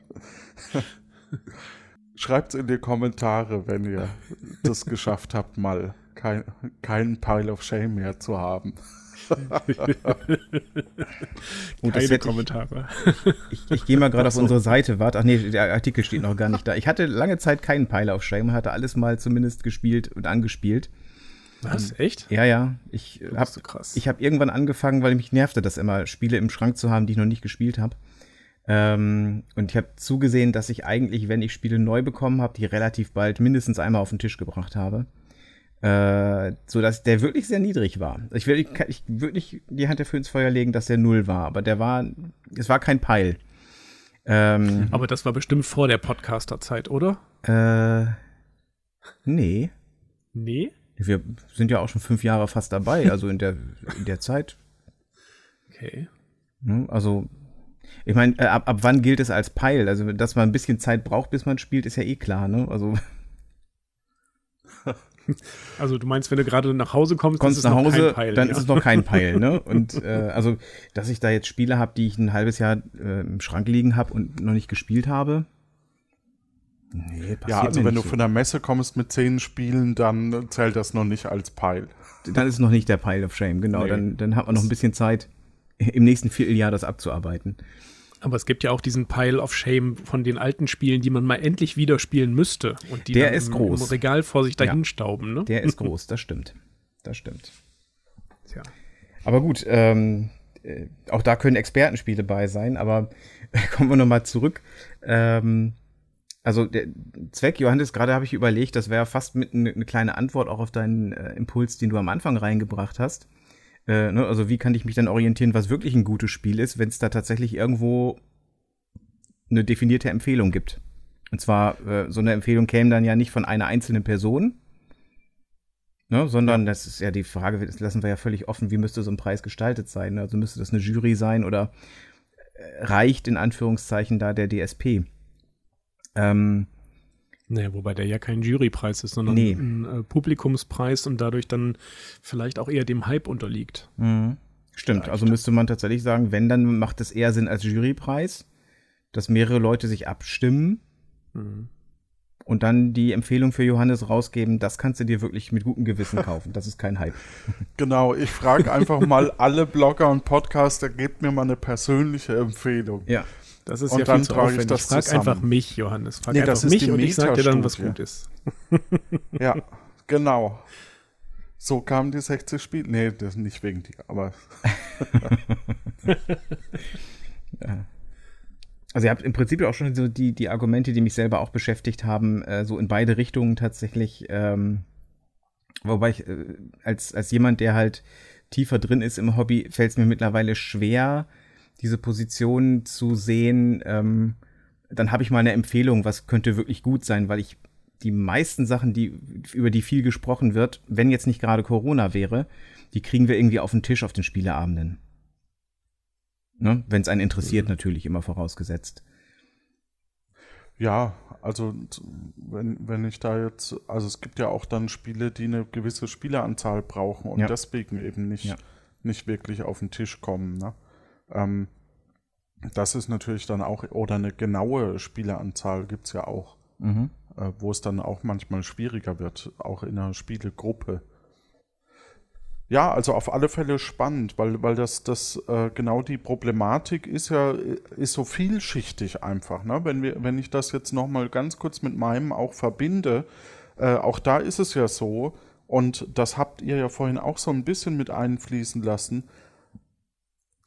Schreibt in die Kommentare, wenn ihr das geschafft habt, mal kein, keinen Pile of Shame mehr zu haben. (laughs) Gut, Keine Kommentare. Ich, ich, ich gehe mal gerade auf unsere Seite. Warte, ach nee, der Artikel steht noch gar nicht da. Ich hatte lange Zeit keinen Pile auf Shame, hatte alles mal zumindest gespielt und angespielt. Was? Echt? Ja, ja. Ich habe so krass. ich hab irgendwann angefangen, weil mich nervte das immer, Spiele im Schrank zu haben, die ich noch nicht gespielt habe. Ähm, und ich habe zugesehen, dass ich eigentlich, wenn ich Spiele neu bekommen habe, die relativ bald mindestens einmal auf den Tisch gebracht habe. Äh, so dass der wirklich sehr niedrig war. Ich will, ich, ich würde nicht die Hand dafür ins Feuer legen, dass der null war, aber der war, es war kein Peil. Ähm, Aber das war bestimmt vor der Podcaster-Zeit, oder? äh, nee. Nee? Wir sind ja auch schon fünf Jahre fast dabei, also in der, in der Zeit. Okay. Ne? Also, ich meine, äh, ab, ab wann gilt es als Peil? Also, dass man ein bisschen Zeit braucht, bis man spielt, ist ja eh klar, ne? Also, Also du meinst, wenn du gerade nach Hause kommst, kommst ist es nach noch Hause, kein Peil, dann ja. ist es noch kein (laughs) Peil, ne? Und äh, also, dass ich da jetzt Spiele habe, die ich ein halbes Jahr äh, im Schrank liegen habe und noch nicht gespielt habe. Nee, passiert Ja, also mir wenn du so. von der Messe kommst mit zehn Spielen, dann zählt das noch nicht als Pile. Dann ist es noch nicht der Pile of Shame, genau. Nee. Dann, dann hat man noch ein bisschen Zeit, im nächsten Vierteljahr das abzuarbeiten. Aber es gibt ja auch diesen Pile of Shame von den alten Spielen, die man mal endlich wieder spielen müsste. Und die Der dann ist im, groß. im Regal vor sich dahin stauben, ne? Der ist (laughs) groß, das stimmt. Das stimmt. Tja. Aber gut, ähm, äh, auch da können Expertenspiele bei sein, aber (laughs) kommen wir nochmal zurück. Ähm, also der Zweck, Johannes, gerade habe ich überlegt, das wäre fast mit eine ne kleine Antwort auch auf deinen äh, Impuls, den du am Anfang reingebracht hast. Äh, ne, also wie kann ich mich dann orientieren, was wirklich ein gutes Spiel ist, wenn es da tatsächlich irgendwo eine definierte Empfehlung gibt. Und zwar, äh, so eine Empfehlung käme dann ja nicht von einer einzelnen Person, ne, sondern das ist ja die Frage, das lassen wir ja völlig offen, wie müsste so ein Preis gestaltet sein? ne? Also müsste das eine Jury sein oder äh, reicht in Anführungszeichen da der DSP? Ähm, Naja, wobei der ja kein Jurypreis ist, sondern Nee. ein äh, Publikumspreis und dadurch dann vielleicht auch eher dem Hype unterliegt. Stimmt, also müsste man tatsächlich sagen, wenn, dann macht es eher Sinn als Jurypreis, dass mehrere Leute sich abstimmen Mhm. und dann die Empfehlung für Johannes rausgeben, das kannst du dir wirklich mit gutem Gewissen kaufen. Das ist kein Hype. (laughs) Genau, ich frage einfach mal (laughs) alle Blogger und Podcaster, gebt mir mal eine persönliche Empfehlung. Ja. Das ist Und ja dann viel zu trage ich das Frag zusammen. einfach mich, Johannes. Frag Nee, einfach das ist mich und ich sag dir dann, was gut ist. (laughs) Ja, genau. So kamen die 60 Spiele. Nee, das nicht wegen dir, aber (laughs) Also ihr habt im Prinzip auch schon so die, die Argumente, die mich selber auch beschäftigt haben, äh, so in beide Richtungen tatsächlich. Ähm, wobei ich äh, als, als jemand, der halt tiefer drin ist im Hobby, fällt es mir mittlerweile schwer, diese Position zu sehen. Ähm, dann habe ich mal eine Empfehlung, was könnte wirklich gut sein, weil ich die meisten Sachen, die, über die viel gesprochen wird, wenn jetzt nicht gerade Corona wäre, die kriegen wir irgendwie auf den Tisch auf den Spieleabenden. Ne? Wenn es einen interessiert, natürlich immer vorausgesetzt. ja, also wenn, wenn ich da jetzt, also es gibt ja auch dann Spiele, die eine gewisse Spieleranzahl brauchen und Ja. deswegen eben nicht, Ja. nicht wirklich auf den Tisch kommen. Ne? Ähm, das ist natürlich dann auch, oder eine genaue Spieleanzahl gibt es ja auch, Mhm. äh, wo es dann auch manchmal schwieriger wird, auch in einer Spielegruppe. Ja, also auf alle Fälle spannend, weil, weil das, das äh, genau die Problematik ist ja, ist so vielschichtig einfach. Ne? Wenn, wir, wenn ich das jetzt nochmal ganz kurz mit meinem auch verbinde, äh, auch da ist es ja so, und das habt ihr ja vorhin auch so ein bisschen mit einfließen lassen,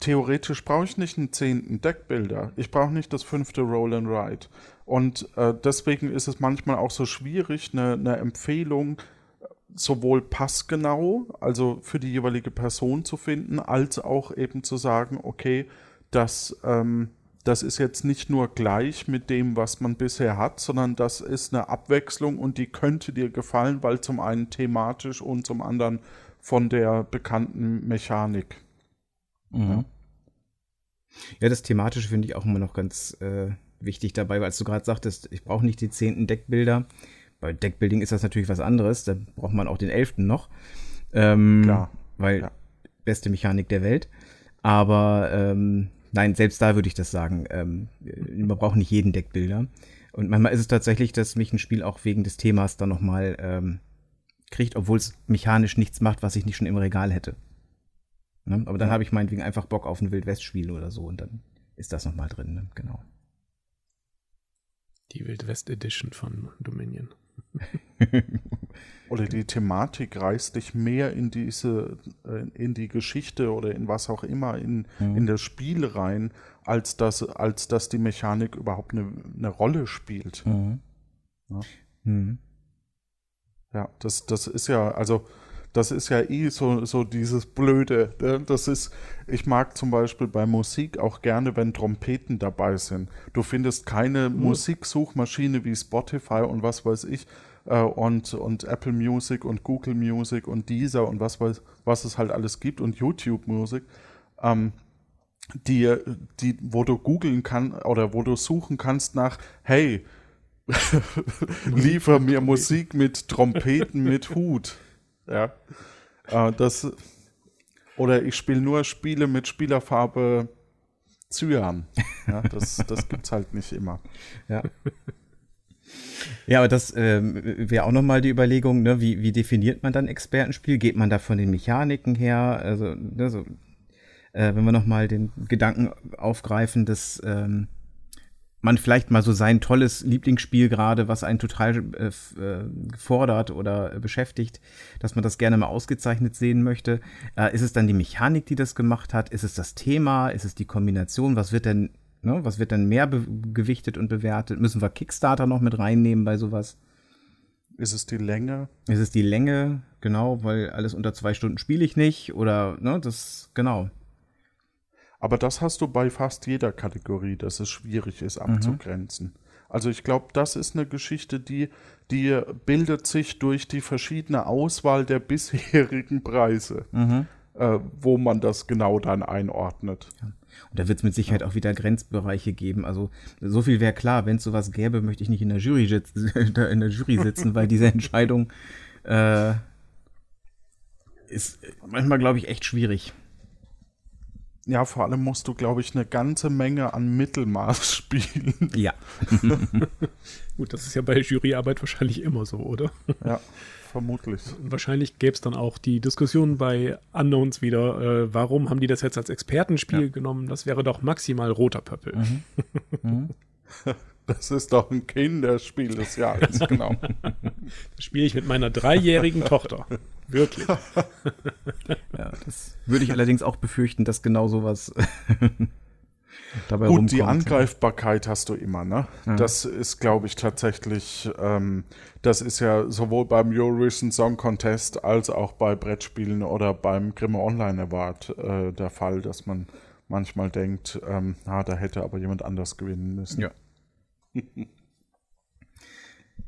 theoretisch brauche ich nicht einen zehnten Deckbilder. Ich brauche nicht das fünfte Roll and Ride. Und äh, deswegen ist es manchmal auch so schwierig, eine, eine Empfehlung sowohl passgenau, also für die jeweilige Person zu finden, als auch eben zu sagen, okay, das, ähm, das ist jetzt nicht nur gleich mit dem, was man bisher hat, sondern das ist eine Abwechslung und die könnte dir gefallen, weil zum einen thematisch und zum anderen von der bekannten Mechanik. Mhm. Ja, das Thematische finde ich auch immer noch ganz äh, wichtig dabei, weil als du gerade sagtest, ich brauche nicht die zehnten Deckbilder. Bei Deckbuilding ist das natürlich was anderes, da braucht man auch den elften noch. Ähm, Klar, Weil ja. beste Mechanik der Welt. Aber ähm, nein, selbst da würde ich das sagen. Ähm, man braucht nicht jeden Deckbilder. Und manchmal ist es tatsächlich, dass mich ein Spiel auch wegen des Themas dann nochmal ähm, kriegt, obwohl es mechanisch nichts macht, was ich nicht schon im Regal hätte. Ne? Aber dann habe ich meinetwegen einfach Bock auf ein Wildwest-Spiel oder so und dann ist das nochmal drin, ne? genau. Die Wildwest Edition von Dominion. (laughs) oder die Thematik reißt dich mehr in diese, äh, in die Geschichte oder in was auch immer, in, mhm. in das Spiel rein, als dass, als dass die Mechanik überhaupt eine, eine Rolle spielt. Mhm. Ja. Mhm. ja, das, das ist ja, also das ist ja eh so, so dieses Blöde. Ne? Das ist, ich mag zum Beispiel bei Musik auch gerne, wenn Trompeten dabei sind. Du findest keine mhm. Musiksuchmaschine wie Spotify und was weiß ich äh, und, und Apple Music und Google Music und Deezer und was weiß, was es halt alles gibt und YouTube Music. Ähm, die, die, wo du googeln kannst oder wo du suchen kannst nach, hey, (laughs) liefer mir Musik mit Trompeten mit Hut. Ja. Äh, das, oder ich spiele nur Spiele mit Spielerfarbe Cyan. Ja, das, das es halt nicht immer. Ja. Ja, aber das ähm, wäre auch nochmal die Überlegung, ne? wie, wie definiert man dann Expertenspiel? Geht man da von den Mechaniken her? Also, ne, so, äh, wenn wir nochmal den Gedanken aufgreifen, dass ähm, man vielleicht mal so sein tolles Lieblingsspiel gerade, was einen total äh, äh, fordert oder beschäftigt, dass man das gerne mal ausgezeichnet sehen möchte. Äh, ist es dann die Mechanik, die das gemacht hat? Ist es das Thema? Ist es die Kombination? Was wird denn, ne, was wird denn mehr gewichtet und bewertet? Müssen wir Kickstarter noch mit reinnehmen bei sowas? Ist es die Länge? Ist es die Länge, genau, weil alles unter zwei Stunden spiele ich nicht oder, ne, das, genau. Aber das hast du bei fast jeder Kategorie, dass es schwierig ist mhm. abzugrenzen. Mhm. Also ich glaube, das ist eine Geschichte, die, die bildet sich durch die verschiedene Auswahl der (laughs) bisherigen Preise, mhm. äh, wo man das genau dann einordnet. Ja. Und da wird es mit Sicherheit auch wieder Grenzbereiche geben. Also so viel wäre klar, wenn es sowas gäbe, möchte ich nicht in der Jury, (laughs) in der Jury sitzen, weil diese Entscheidung äh, ist manchmal, glaube ich, echt schwierig. Ja, vor allem musst du, glaube ich, eine ganze Menge an Mittelmaß (laughs) spielen. Ja. (laughs) Gut, das ist ja bei Juryarbeit wahrscheinlich immer so, oder? Ja, vermutlich. wahrscheinlich gäbe es dann auch die Diskussion bei Unknowns wieder, äh, warum haben die das jetzt als Expertenspiel ja. genommen? Das wäre doch maximal roter Pöppel. Mhm. (laughs) Mhm. Das ist doch ein Kinderspiel des Jahres, (laughs) genau. Das spiele ich mit meiner dreijährigen Tochter. Wirklich. (laughs) ja, das würde ich allerdings auch befürchten, dass genau sowas (laughs) dabei Gut, rumkommt. die Angreifbarkeit hast du immer, ne? Ja. Das ist, glaube ich, tatsächlich, ähm, das ist ja sowohl beim Eurovision Song Contest als auch bei Brettspielen oder beim Grimme Online Award äh, der Fall, dass man manchmal denkt, ähm, ah, da hätte aber jemand anders gewinnen müssen. Ja. (laughs)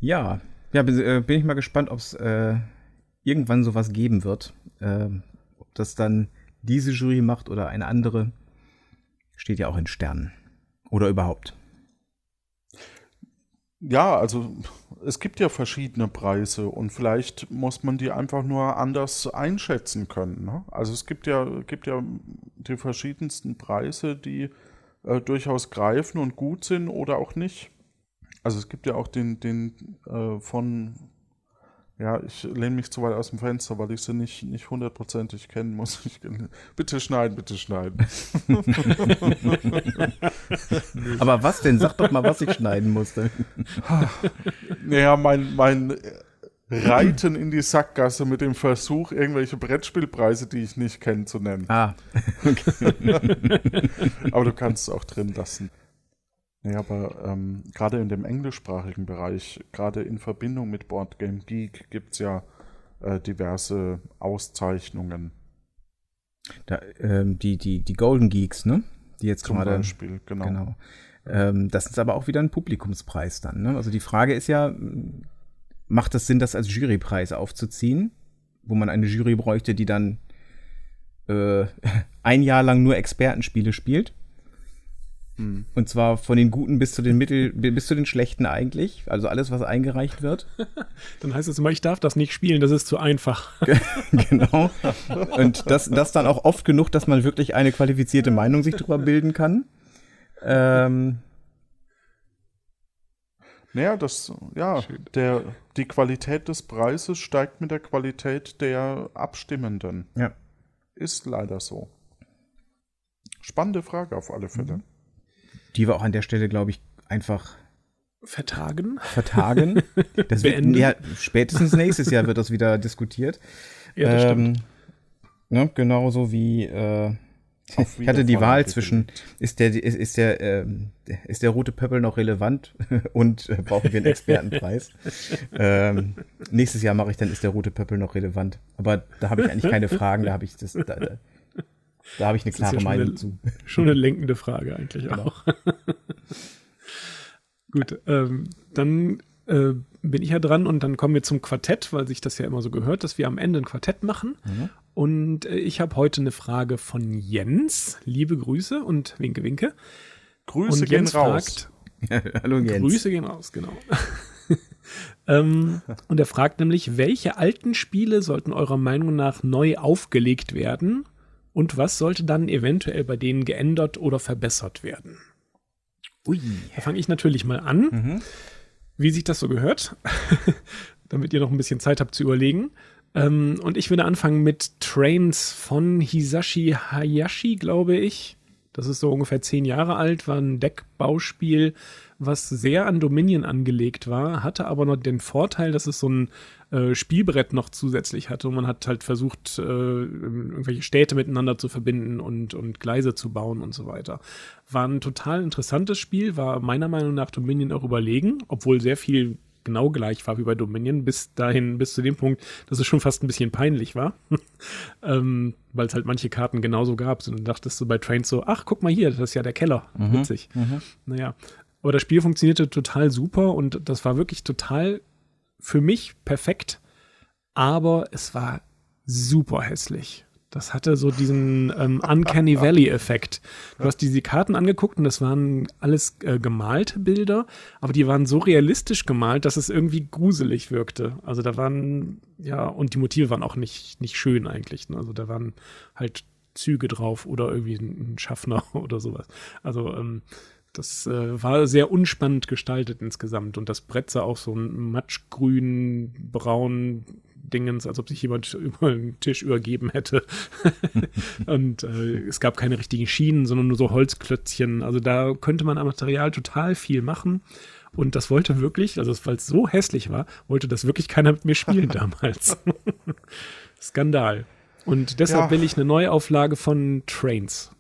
ja, ja, äh, bin ich mal gespannt, ob es äh, irgendwann sowas geben wird. Äh, ob das dann diese Jury macht oder eine andere, steht ja auch in Sternen. Oder überhaupt. Ja, also es gibt ja verschiedene Preise und vielleicht muss man die einfach nur anders einschätzen können. Ne? Also es gibt ja, gibt ja die verschiedensten Preise, die äh, durchaus greifen und gut sind oder auch nicht. Also es gibt ja auch den, den äh, von, ja, ich lehne mich zu weit aus dem Fenster, weil ich sie nicht, nicht hundertprozentig kennen muss. (laughs) Ich, bitte schneiden, bitte schneiden. (laughs) Aber was denn? Sag doch mal, was ich schneiden musste. (laughs) naja, mein, mein Reiten in die Sackgasse mit dem Versuch, irgendwelche Brettspielpreise, die ich nicht kenne, zu nennen. Ah. Okay. Aber du kannst es auch drin lassen. Ja, aber ähm, gerade in dem englischsprachigen Bereich, gerade in Verbindung mit Boardgame Geek, gibt es ja äh, diverse Auszeichnungen. Da, ähm, die, die, die Golden Geeks, ne? Die jetzt Zum gerade. Beispiel, genau. genau. Ähm, das ist aber auch wieder ein Publikumspreis dann, ne? Also die Frage ist ja, macht es Sinn, das als Jurypreis aufzuziehen, wo man eine Jury bräuchte, die dann äh, (laughs) ein Jahr lang nur Expertenspiele spielt? Hm. Und zwar von den Guten bis zu den Mittel, bis zu den Schlechten eigentlich. Also alles, was eingereicht wird. (laughs) Dann heißt es immer, ich darf das nicht spielen, das ist zu einfach. (laughs) genau. Und das, das dann auch oft genug, dass man wirklich eine qualifizierte Meinung sich drüber bilden kann. Ähm, naja, das, ja, der, die Qualität des Preises steigt mit der Qualität der Abstimmenden. Ja. Ist leider so. Spannende Frage auf alle Fälle. Die wir auch an der Stelle, glaube ich, einfach vertagen. Vertagen. (laughs) Das wird, ja, spätestens nächstes Jahr wird das wieder diskutiert. Ja, das ähm, stimmt. Ne, genauso wie äh, ich hatte die Wahl zwischen, ist der, ist, ist der, äh, ist der rote Pöppel noch relevant (laughs) und äh, brauchen wir einen Expertenpreis? (laughs) ähm, nächstes Jahr mache ich dann, ist der rote Pöppel noch relevant? Aber da habe ich eigentlich keine Fragen, da habe ich das, da, da, da habe ich eine klare ja Meinung eine, zu. (laughs) Schon eine lenkende Frage eigentlich genau. auch. (laughs) Gut, ähm, dann äh, bin ich ja dran und dann kommen wir zum Quartett, weil sich das ja immer so gehört, dass wir am Ende ein Quartett machen. Mhm. Und äh, ich habe heute eine Frage von Jens. Liebe Grüße und Winke, Winke. Grüße und Jens gehen raus. Fragt, (laughs) Hallo Jens. Grüße gehen raus, genau. ähm, und er fragt nämlich, welche alten Spiele sollten eurer Meinung nach neu aufgelegt werden und was sollte dann eventuell bei denen geändert oder verbessert werden? Ui. Da fange ich natürlich mal an. Mhm wie sich das so gehört, (laughs) damit ihr noch ein bisschen Zeit habt zu überlegen. Ähm, und ich würde anfangen mit Trains von Hisashi Hayashi, glaube ich. Das ist so ungefähr zehn Jahre alt, war ein Deckbauspiel, was sehr an Dominion angelegt war, hatte aber noch den Vorteil, dass es so ein äh, Spielbrett noch zusätzlich hatte und man hat halt versucht, äh, irgendwelche Städte miteinander zu verbinden und, und Gleise zu bauen und so weiter. War ein total interessantes Spiel, war meiner Meinung nach Dominion auch überlegen, obwohl sehr viel genau gleich war wie bei Dominion, bis dahin, bis zu dem Punkt, dass es schon fast ein bisschen peinlich war, (laughs) ähm, weil es halt manche Karten genauso gab. Und dann dachtest du bei Trains so, ach, guck mal hier, das ist ja der Keller. Mhm, Witzig. Mhm. Naja, aber das Spiel funktionierte total super und das war wirklich total für mich perfekt, aber es war super hässlich. Das hatte so diesen ähm, (laughs) Uncanny Valley-Effekt. Du hast diese Karten angeguckt und das waren alles äh, gemalte Bilder, aber die waren so realistisch gemalt, dass es irgendwie gruselig wirkte. Also da waren, ja, und die Motive waren auch nicht, nicht schön eigentlich. Ne? Also da waren halt Züge drauf oder irgendwie ein Schaffner (laughs) oder sowas. Also ähm, das äh, war sehr unspannend gestaltet insgesamt und das Brett sah auch so ein matschgrün, braun Dingens, als ob sich jemand (laughs) über den Tisch übergeben hätte. (laughs) und äh, es gab keine richtigen Schienen, sondern nur so Holzklötzchen. Also da könnte man am Material total viel machen. Und das wollte wirklich, also weil es so hässlich war, wollte das wirklich keiner mit mir spielen (laughs) damals. Skandal. Und deshalb ja. will ich eine Neuauflage von Trains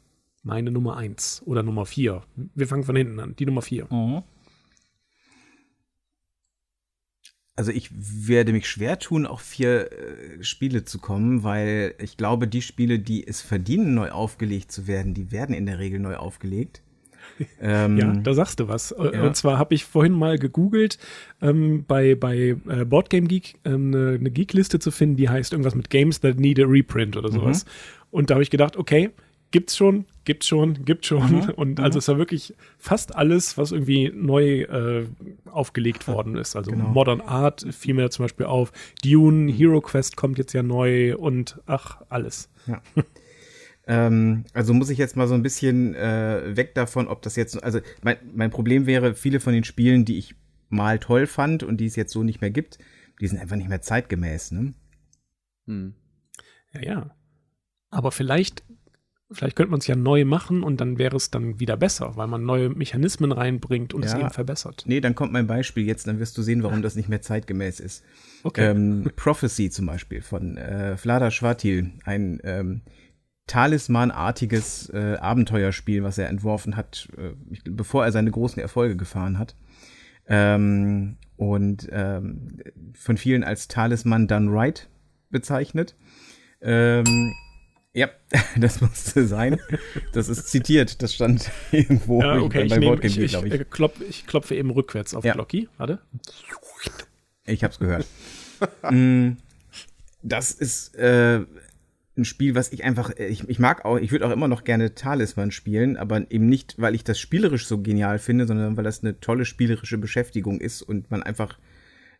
meine Nummer 1 oder Nummer 4. Wir fangen von hinten an. Die Nummer 4. Mhm. Also ich werde mich schwer tun, auf vier äh, Spiele zu kommen, weil ich glaube, die Spiele, die es verdienen, neu aufgelegt zu werden, die werden in der Regel neu aufgelegt. Ähm, (laughs) ja, da sagst du was. Äh, ja. Und zwar habe ich vorhin mal gegoogelt, ähm, bei, bei äh, Boardgame Geek ähm, eine, eine Geek-Liste zu finden, die heißt irgendwas mit Games that need a reprint oder sowas. Mhm. Und da habe ich gedacht, okay, gibt's schon, gibt's schon, gibt's schon. Mhm. Und also mhm. es war wirklich fast alles, was irgendwie neu äh, aufgelegt worden ist. Also genau. Modern Art fiel mir zum Beispiel auf. Dune, Hero Quest kommt jetzt ja neu und ach, alles. Ja. (laughs) ähm, also muss ich jetzt mal so ein bisschen äh, weg davon, ob das jetzt, also mein, mein Problem wäre, viele von den Spielen, die ich mal toll fand und die es jetzt so nicht mehr gibt, die sind einfach nicht mehr zeitgemäß, ne? Hm. Ja, ja. Aber vielleicht Vielleicht könnte man es ja neu machen und dann wäre es dann wieder besser, weil man neue Mechanismen reinbringt und ja. es eben verbessert. Nee, dann kommt mein Beispiel jetzt, dann wirst du sehen, warum das nicht mehr zeitgemäß ist. Okay. Ähm, Prophecy zum Beispiel von äh, Vlada Schwatil, ein ähm, Talismanartiges äh, Abenteuerspiel, was er entworfen hat, äh, bevor er seine großen Erfolge gefahren hat. Ähm, und ähm, von vielen als Talisman Done Right bezeichnet. Ähm, ja, (laughs) das musste sein. Das ist zitiert. Das stand (laughs) irgendwo ja, okay. bei ich, ich, ich, ich. Äh, klop, ich klopfe eben rückwärts auf ja. Glocki. Warte. Ich hab's gehört. (laughs) Mm, das ist äh, ein Spiel, was ich einfach, ich, ich mag auch, ich würde auch immer noch gerne Talisman spielen, aber eben nicht, weil ich das spielerisch so genial finde, sondern weil das eine tolle spielerische Beschäftigung ist und man einfach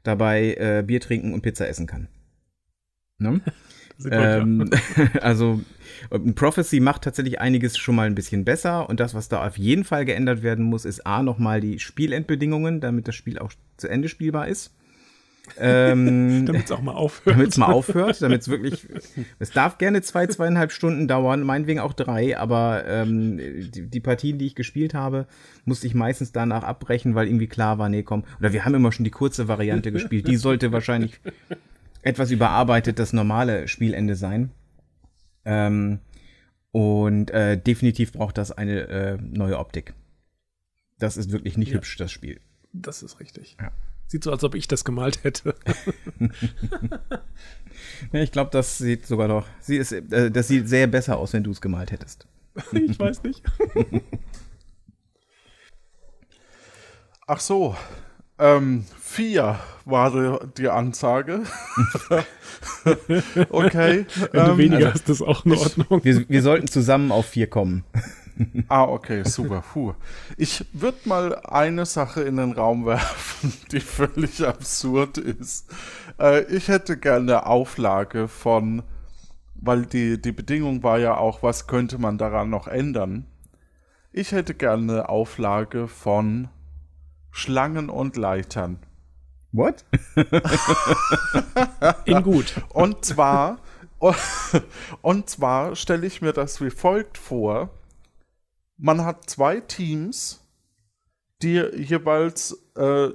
dabei äh, Bier trinken und Pizza essen kann. Ne? Ähm, (laughs) also Prophecy macht tatsächlich einiges schon mal ein bisschen besser und das, was da auf jeden Fall geändert werden muss, ist A nochmal die Spielendbedingungen, damit das Spiel auch zu Ende spielbar ist. Ähm, (laughs) damit es auch mal aufhört. Damit es mal aufhört, damit es wirklich. Es darf gerne zwei, zweieinhalb Stunden dauern, meinetwegen auch drei, aber ähm, die, die, Partien, die ich gespielt habe, musste ich meistens danach abbrechen, weil irgendwie klar war, nee, komm. Oder wir haben immer schon die kurze Variante gespielt. Die sollte wahrscheinlich etwas überarbeitet das normale Spielende sein. Ähm, und äh, definitiv braucht das eine äh, neue Optik. Das ist wirklich nicht ja. hübsch, das Spiel. Das ist richtig. Ja. Sieht so, als ob ich das gemalt hätte. (laughs) ich glaube, das sieht sogar noch. Sie ist, äh, das sieht sehr besser aus, wenn du es gemalt hättest. (laughs) ich weiß nicht. (laughs) Ach so. Ähm, vier war die Ansage. (laughs) okay. Wenn du ähm, weniger also, hast, ist auch in Ordnung. Wir, wir sollten zusammen auf vier kommen. (laughs) ah, okay, super. Puh. Ich würde mal eine Sache in den Raum werfen, (laughs) die völlig absurd ist. Äh, ich hätte gerne Auflage von, weil die, die Bedingung war ja auch, was könnte man daran noch ändern. Ich hätte gerne Auflage von Schlangen und Leitern. What? (laughs) In gut. Und zwar, und zwar stelle ich mir das wie folgt vor man hat zwei Teams, die jeweils äh,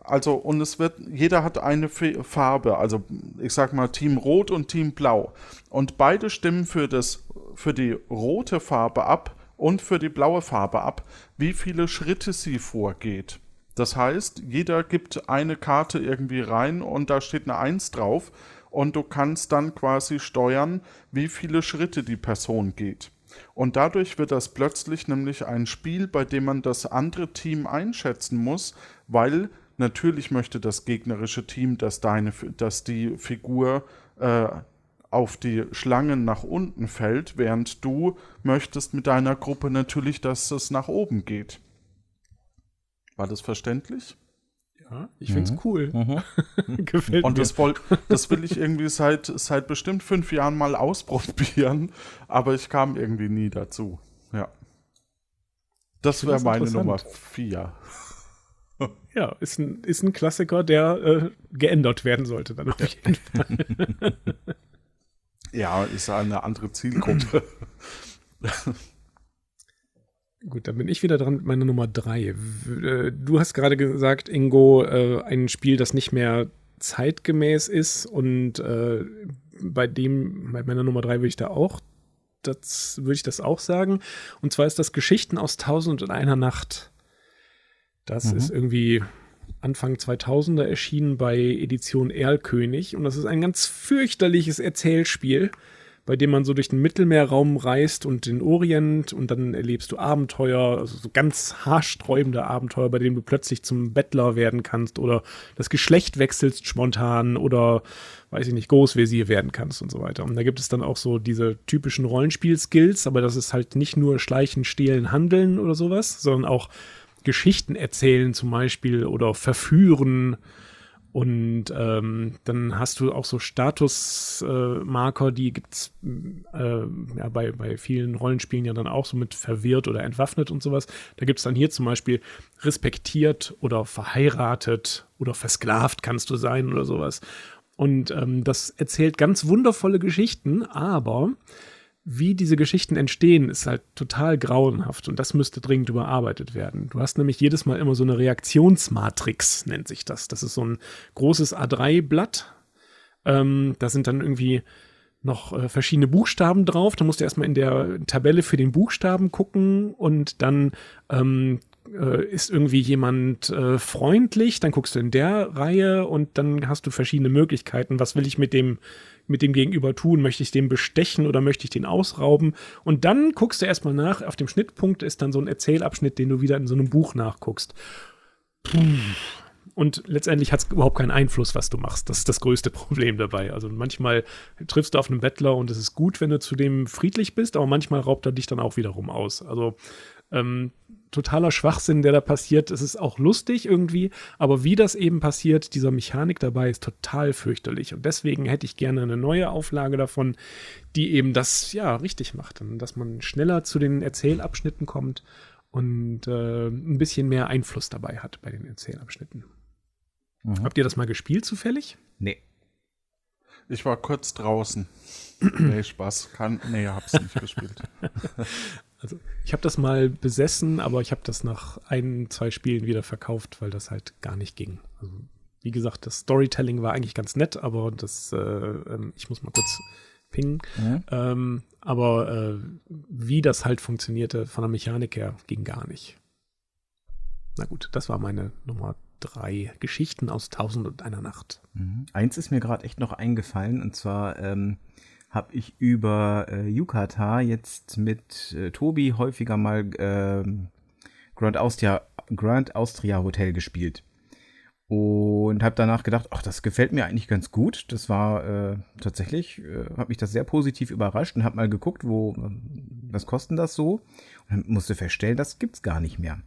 also und es wird jeder hat eine Farbe, also ich sag mal Team Rot und Team Blau und beide stimmen für das für die rote Farbe ab und für die blaue Farbe ab, wie viele Schritte sie vorgeht. Das heißt, jeder gibt eine Karte irgendwie rein und da steht eine Eins drauf und du kannst dann quasi steuern, wie viele Schritte die Person geht. Und dadurch wird das plötzlich nämlich ein Spiel, bei dem man das andere Team einschätzen muss, weil natürlich möchte das gegnerische Team, dass, deine, dass die Figur äh, auf die Schlangen nach unten fällt, während du möchtest mit deiner Gruppe natürlich, dass es nach oben geht. War das verständlich? Ja, ich finde es mhm. cool. (laughs) Mhm. Gefällt Und mir. Das, voll, das will ich irgendwie seit, seit bestimmt fünf Jahren mal ausprobieren, (laughs) aber ich kam irgendwie nie dazu. Ja. Das wäre meine Nummer vier. (laughs) Ja, ist ein, ist ein Klassiker, der äh, geändert werden sollte dann auf jeden Fall. Ja, ist eine andere Zielgruppe. (laughs) Gut, dann bin ich wieder dran mit meiner Nummer drei. Äh, du hast gerade gesagt, Ingo, äh, ein Spiel, das nicht mehr zeitgemäß ist und äh, bei dem, bei meiner Nummer drei würde ich da auch, das würde ich das auch sagen. Und zwar ist das Geschichten aus Tausend und einer Nacht. Das mhm. ist irgendwie Anfang 2000er erschienen bei Edition Erlkönig und das ist ein ganz fürchterliches Erzählspiel bei dem man so durch den Mittelmeerraum reist und den Orient und dann erlebst du Abenteuer, also so ganz haarsträubende Abenteuer, bei denen du plötzlich zum Bettler werden kannst oder das Geschlecht wechselst spontan oder weiß ich nicht, Großvisier werden kannst und so weiter. Und da gibt es dann auch so diese typischen Rollenspiel-Skills, aber das ist halt nicht nur Schleichen, Stehlen, Handeln oder sowas, sondern auch Geschichten erzählen zum Beispiel oder verführen und ähm, dann hast du auch so Statusmarker, äh, die gibt's äh, ja, bei, bei vielen Rollenspielen ja dann auch so mit verwirrt oder entwaffnet und sowas. Da gibt's dann hier zum Beispiel respektiert oder verheiratet oder versklavt kannst du sein oder sowas. Und ähm, das erzählt ganz wundervolle Geschichten, aber wie diese Geschichten entstehen, ist halt total grauenhaft und das müsste dringend überarbeitet werden. Du hast nämlich jedes Mal immer so eine Reaktionsmatrix, nennt sich das. Das ist so ein großes A3-Blatt. Ähm, da sind dann irgendwie noch äh, verschiedene Buchstaben drauf. Da musst du erstmal in der Tabelle für den Buchstaben gucken und dann ähm, äh, ist irgendwie jemand äh, freundlich, dann guckst du in der Reihe und dann hast du verschiedene Möglichkeiten. Was will ich mit dem mit dem Gegenüber tun? Möchte ich den bestechen oder möchte ich den ausrauben? Und dann guckst du erstmal nach. Auf dem Schnittpunkt ist dann so ein Erzählabschnitt, den du wieder in so einem Buch nachguckst. Und letztendlich hat es überhaupt keinen Einfluss, was du machst. Das ist das größte Problem dabei. Also manchmal triffst du auf einen Bettler und es ist gut, wenn du zu dem friedlich bist, aber manchmal raubt er dich dann auch wiederum aus. Also ähm, totaler Schwachsinn, der da passiert. Es ist auch lustig irgendwie, aber wie das eben passiert, dieser Mechanik dabei ist total fürchterlich. Und deswegen hätte ich gerne eine neue Auflage davon, die eben das ja richtig macht. Und dass man schneller zu den Erzählabschnitten kommt und äh, ein bisschen mehr Einfluss dabei hat bei den Erzählabschnitten. Mhm. Habt ihr das mal gespielt zufällig? Nee. Ich war kurz draußen. (clears throat) nee, Spaß. Kann, nee, hab's nicht gespielt. (laughs) Also ich habe das mal besessen, aber ich habe das nach ein, zwei Spielen wieder verkauft, weil das halt gar nicht ging. Also wie gesagt, das Storytelling war eigentlich ganz nett, aber das, äh, ähm, ich muss mal kurz pingen. Mhm. Ähm, aber äh, wie das halt funktionierte von der Mechanik her, ging gar nicht. Na gut, das war meine Nummer drei Geschichten aus Tausend und einer Nacht. Mhm. Eins ist mir gerade echt noch eingefallen, und zwar ähm, habe ich über äh, Yukata jetzt mit äh, Tobi häufiger mal äh, Grand, Austria, Grand Austria Hotel gespielt. Und habe danach gedacht, ach, das gefällt mir eigentlich ganz gut. Das war äh, tatsächlich, äh, hat mich das sehr positiv überrascht und habe mal geguckt, wo, was kostet das so? Und musste feststellen, das gibt's gar nicht mehr.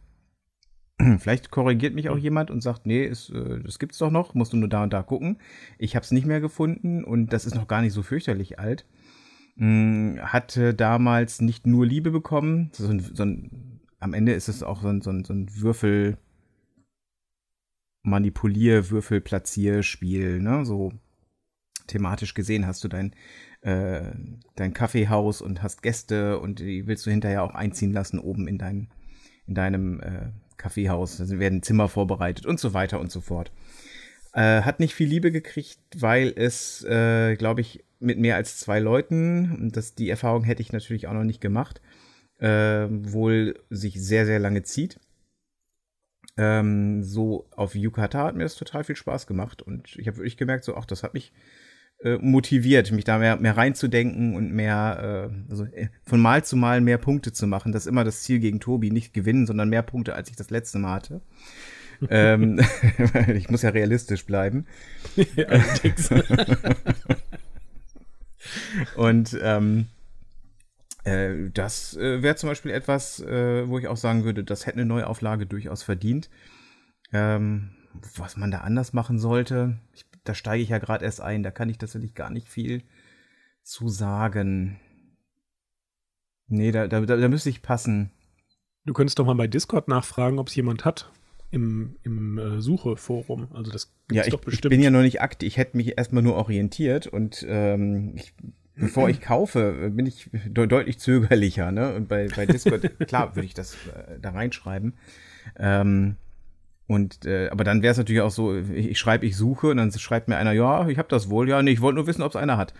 (clears throat) Vielleicht korrigiert mich auch jemand und sagt, nee, es, äh, das gibt's doch noch, musst du nur da und da gucken. Ich habe es nicht mehr gefunden und das ist noch gar nicht so fürchterlich alt. Hm, hatte damals nicht nur Liebe bekommen, so ein, so ein, am Ende ist es auch so ein, so ein, so ein Würfel Manipulier, Würfel, Platzier, Spiel, ne, so thematisch gesehen hast du dein, äh, dein Kaffeehaus und hast Gäste und die willst du hinterher auch einziehen lassen oben in dein, in deinem äh, Kaffeehaus, da werden Zimmer vorbereitet und so weiter und so fort. Äh, hat nicht viel Liebe gekriegt, weil es, äh, glaube ich, mit mehr als zwei Leuten, und das, die Erfahrung hätte ich natürlich auch noch nicht gemacht, äh, wohl sich sehr, sehr lange zieht. Ähm, so auf Yukata hat mir das total viel Spaß gemacht und ich habe wirklich gemerkt, so, ach, das hat mich äh, motiviert, mich da mehr, mehr reinzudenken und mehr, äh, also äh, von Mal zu Mal mehr Punkte zu machen. Das ist immer das Ziel gegen Tobi, nicht gewinnen, sondern mehr Punkte, als ich das letzte Mal hatte. (laughs) ähm, (laughs) ich muss ja realistisch bleiben. (laughs) und ähm, äh, das äh, wäre zum Beispiel etwas, äh, wo ich auch sagen würde, das hätte eine Neuauflage durchaus verdient. Ähm, was man da anders machen sollte, ich da steige ich ja gerade erst ein, da kann ich tatsächlich gar nicht viel zu sagen. Nee, da, da, da müsste ich passen. Du könntest doch mal bei Discord nachfragen, ob es jemand hat im, im äh, Sucheforum. Also das gibt's ja, ich, doch bestimmt. Ich bin ja noch nicht aktiv. Ich hätte mich erstmal nur orientiert und ähm, ich, bevor ich kaufe, bin ich de deutlich zögerlicher. Ne? Und bei, bei Discord, (laughs) klar, würde ich das äh, da reinschreiben. Ähm, und äh, aber dann wäre es natürlich auch so, ich, ich schreibe, ich suche und dann schreibt mir einer, ja, ich habe das wohl, ja, nee, ich wollte nur wissen, ob es einer hat.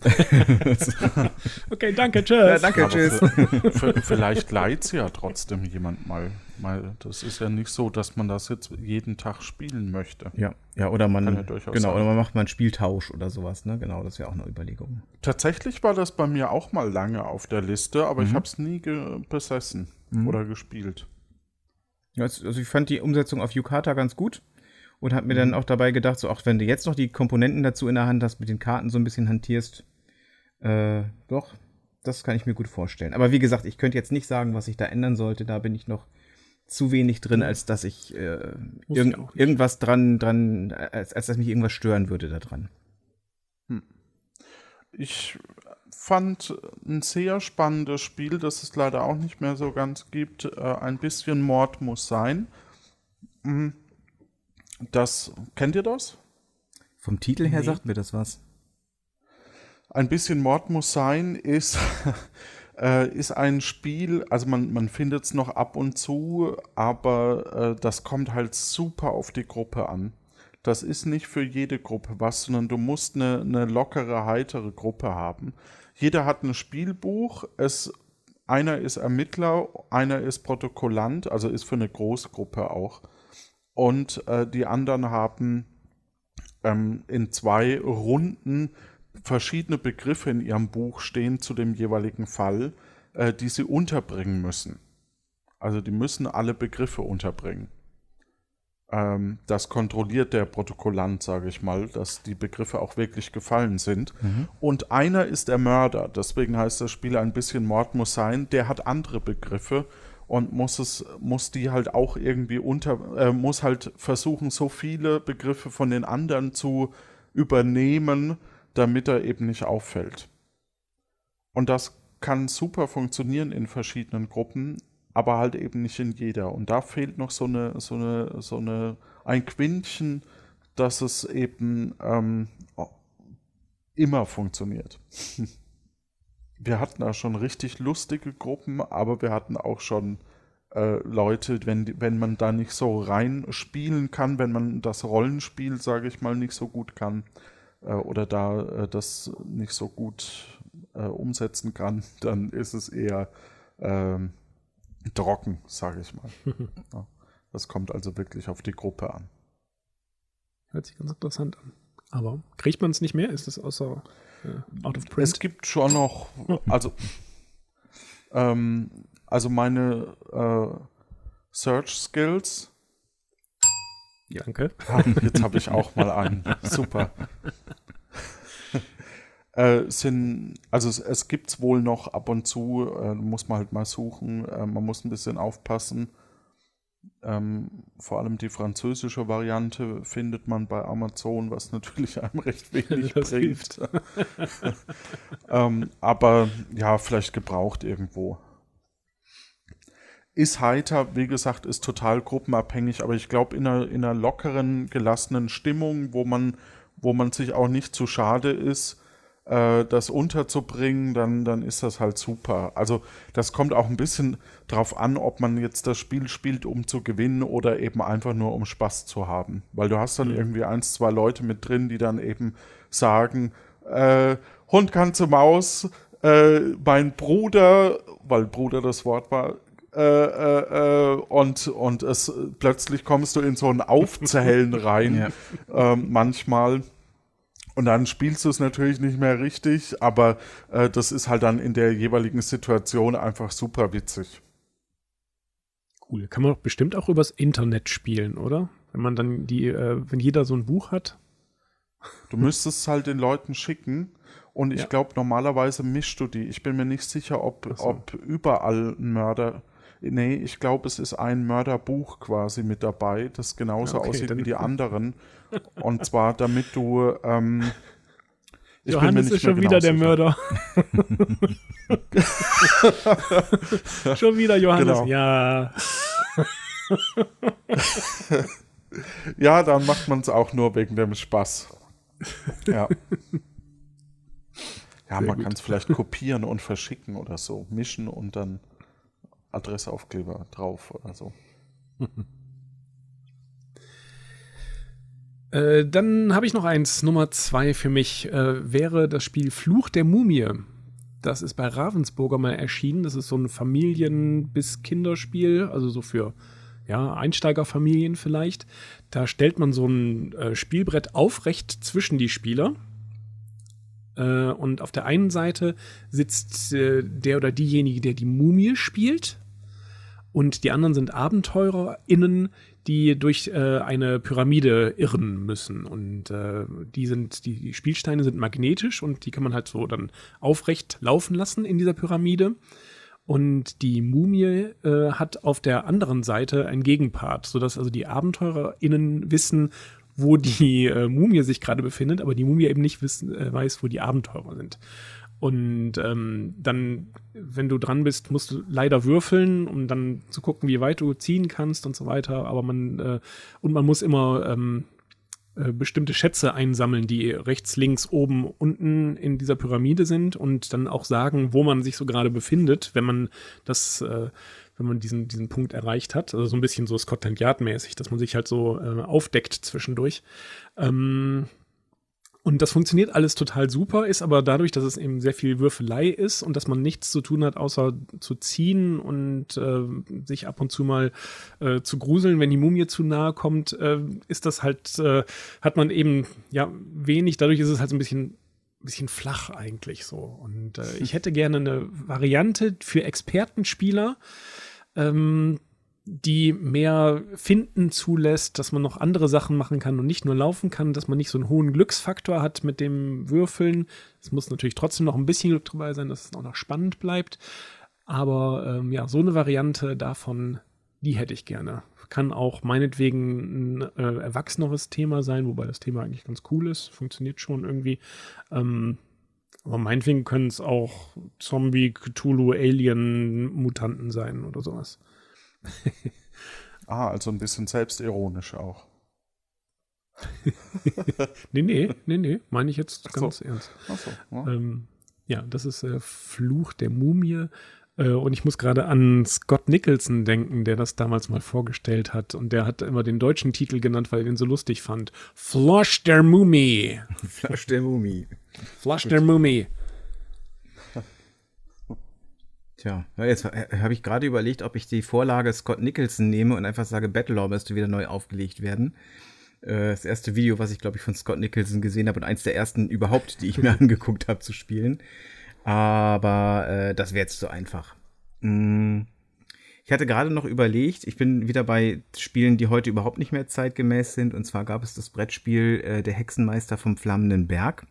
(laughs) okay, danke, tschüss. Ja, danke, aber tschüss. (laughs) vielleicht leiht es ja trotzdem jemand mal. mal. Das ist ja nicht so, dass man das jetzt jeden Tag spielen möchte. Ja, ja, oder man ja genau, sein. oder man macht mal einen Spieltausch oder sowas, ne? Genau, das wäre auch eine Überlegung. Tatsächlich war das bei mir auch mal lange auf der Liste, aber mhm. ich habe es nie besessen mhm. oder gespielt. Also ich fand die Umsetzung auf Yukata ganz gut und habe mir mhm. dann auch dabei gedacht, so auch wenn du jetzt noch die Komponenten dazu in der Hand hast, mit den Karten so ein bisschen hantierst, äh, doch, das kann ich mir gut vorstellen. Aber wie gesagt, ich könnte jetzt nicht sagen, was ich da ändern sollte. Da bin ich noch zu wenig drin, als dass ich äh, irg irgendwas dran, dran, als, als dass mich irgendwas stören würde da dran. Hm. Ich fand ein sehr spannendes Spiel, das es leider auch nicht mehr so ganz gibt. Äh, ein bisschen Mord muss sein. Mhm. Das kennt ihr das? Vom Titel her nee. sagt mir das was. Ein bisschen Mord muss sein ist, (laughs) äh, ist ein Spiel, also man, man findet es noch ab und zu, aber äh, das kommt halt super auf die Gruppe an. Das ist nicht für jede Gruppe was, sondern du musst eine, eine lockere, heitere Gruppe haben. Jeder hat ein Spielbuch. Es, einer ist Ermittler, einer ist Protokollant, also ist für eine Großgruppe auch. Und äh, die anderen haben ähm, in zwei Runden verschiedene Begriffe in ihrem Buch stehen zu dem jeweiligen Fall, äh, die sie unterbringen müssen. Also die müssen alle Begriffe unterbringen. Ähm, das kontrolliert der Protokollant, sage ich mal, dass die Begriffe auch wirklich gefallen sind. Und einer ist der Mörder, deswegen heißt das Spiel ein bisschen Mord muss sein. Der hat andere Begriffe und muss es, muss die halt auch irgendwie unter, äh, muss halt versuchen, so viele Begriffe von den anderen zu übernehmen, damit er eben nicht auffällt. Und das kann super funktionieren in verschiedenen Gruppen, aber halt eben nicht in jeder. Und da fehlt noch so eine, so eine, so eine, ein Quintchen, dass es eben ähm, immer funktioniert. (laughs) Wir hatten da schon richtig lustige Gruppen, aber wir hatten auch schon äh, Leute, wenn, wenn man da nicht so rein spielen kann, wenn man das Rollenspiel, sage ich mal, nicht so gut kann äh, oder da äh, das nicht so gut äh, umsetzen kann, (laughs) dann ist es eher ähm, trocken, sage ich mal. (laughs) ja, das kommt also wirklich auf die Gruppe an. Hört sich ganz interessant an. Aber kriegt man es nicht mehr? Ist es außer äh, out of print? Es gibt schon noch, also, ähm, also meine äh, Search Skills. Danke. haben- Jetzt habe ich auch mal einen. Super. (laughs) Äh, sind, also es, es gibt es wohl noch ab und zu, äh, muss man halt mal suchen, äh, man muss ein bisschen aufpassen. Ähm, vor allem die französische Variante findet man bei Amazon, was natürlich einem (laughs) recht wenig Das bringt. (laughs) ähm, aber ja, vielleicht gebraucht irgendwo. Ist heiter, wie gesagt, ist total gruppenabhängig, aber ich glaube, in einer, in einer lockeren, gelassenen Stimmung, wo man, wo man sich auch nicht zu schade ist, äh, das unterzubringen, dann, dann ist das halt super. Also das kommt auch ein bisschen drauf an, ob man jetzt das Spiel spielt, um zu gewinnen oder eben einfach nur um Spaß zu haben. Weil du hast dann irgendwie eins, zwei Leute mit drin, die dann eben sagen, äh, Hund kann zur Maus, äh, mein Bruder, weil Bruder das Wort war, äh, äh, äh, und, und es plötzlich kommst du in so ein Aufzählen rein, (laughs) Ja. ähm, manchmal. Und dann spielst du es natürlich nicht mehr richtig, aber äh, das ist halt dann in der jeweiligen Situation einfach super witzig. Cool. Kann man doch bestimmt auch übers Internet spielen, oder? Wenn man dann die, äh, wenn jeder so ein Buch hat. Du müsstest es halt den Leuten schicken und ich Ja. glaube, normalerweise mischst du die. Ich bin mir nicht sicher, ob, so. ob überall ein Mörder. Nee, ich glaube, es ist ein Mörderbuch quasi mit dabei, das genauso okay, aussieht wie die anderen. Und zwar, damit du. Ähm, ich bin Johannes nicht ist schon mehr wieder genau der sicher. Mörder. (laughs) schon wieder Johannes. Genau. Ja. Ja, dann macht man es auch nur wegen dem Spaß. Ja. Ja, Sehr man kann es vielleicht kopieren und verschicken oder so. Mischen und dann Adressaufkleber drauf oder so. (laughs) Äh, dann habe ich noch eins. Nummer zwei für mich äh, wäre das Spiel Fluch der Mumie. Das ist bei Ravensburger mal erschienen. Das ist so ein Familien- bis Kinderspiel, also so für ja, Einsteigerfamilien vielleicht. Da stellt man so ein äh, Spielbrett aufrecht zwischen die Spieler. Äh, und auf der einen Seite sitzt äh, der oder diejenige, der die Mumie spielt. Und die anderen sind AbenteurerInnen, die durch äh, eine Pyramide irren müssen. Und äh, die sind, die, die Spielsteine sind magnetisch und die kann man halt so dann aufrecht laufen lassen in dieser Pyramide. Und die Mumie äh, hat auf der anderen Seite einen Gegenpart, sodass also die AbenteurerInnen wissen, wo die äh, Mumie sich gerade befindet, aber die Mumie eben nicht wissen, äh, weiß, wo die Abenteurer sind. Und ähm, dann, wenn du dran bist, musst du leider würfeln, um dann zu gucken, wie weit du ziehen kannst und so weiter. Aber man äh, und man muss immer ähm, äh, bestimmte Schätze einsammeln, die rechts, links, oben, unten in dieser Pyramide sind und dann auch sagen, wo man sich so gerade befindet, wenn man das, äh, wenn man diesen, diesen Punkt erreicht hat. Also so ein bisschen so Scotland Yard-mäßig, dass man sich halt so äh, aufdeckt zwischendurch. Ähm, und das funktioniert alles total super, ist aber dadurch, dass es eben sehr viel Würfelei ist und dass man nichts zu tun hat, außer zu ziehen und äh, sich ab und zu mal äh, zu gruseln, wenn die Mumie zu nahe kommt, äh, ist das halt, äh, hat man eben ja wenig. Dadurch ist es halt so ein bisschen bisschen flach eigentlich so. Und äh, ich hätte gerne eine Variante für Expertenspieler, ähm, die mehr Finden zulässt, dass man noch andere Sachen machen kann und nicht nur laufen kann, dass man nicht so einen hohen Glücksfaktor hat mit dem Würfeln. Es muss natürlich trotzdem noch ein bisschen Glück dabei sein, dass es auch noch spannend bleibt. Aber ähm, ja, so eine Variante davon, die hätte ich gerne. Kann auch meinetwegen ein äh, erwachseneres Thema sein, wobei das Thema eigentlich ganz cool ist, funktioniert schon irgendwie. Ähm, aber meinetwegen können es auch Zombie, Cthulhu, Alien, Mutanten sein oder sowas. (laughs) ah, also ein bisschen selbstironisch auch. (laughs) nee, nee, nee, nee, meine ich jetzt Ach so. ganz ernst. Ach so, ja. Ähm, ja, das ist äh, Fluch der Mumie. Äh, und ich muss gerade an Scott Nicholson denken, der das damals mal vorgestellt hat. Und der hat immer den deutschen Titel genannt, weil er den so lustig fand. Flush der Mumie. Flash der Mumie. Flush der Mumie. Tja, ja, jetzt äh, habe ich gerade überlegt, ob ich die Vorlage Scott Nicholson nehme und einfach sage, Battlelore müsste wieder neu aufgelegt werden. Äh, Das erste Video, was ich, glaube ich, von Scott Nicholson gesehen habe und eins der ersten überhaupt, die ich mir (laughs) angeguckt habe zu spielen. Aber äh, das wäre jetzt zu einfach. Mm. Ich hatte gerade noch überlegt, ich bin wieder bei Spielen, die heute überhaupt nicht mehr zeitgemäß sind. Und zwar gab es das Brettspiel äh, Der Hexenmeister vom Flammenden Berg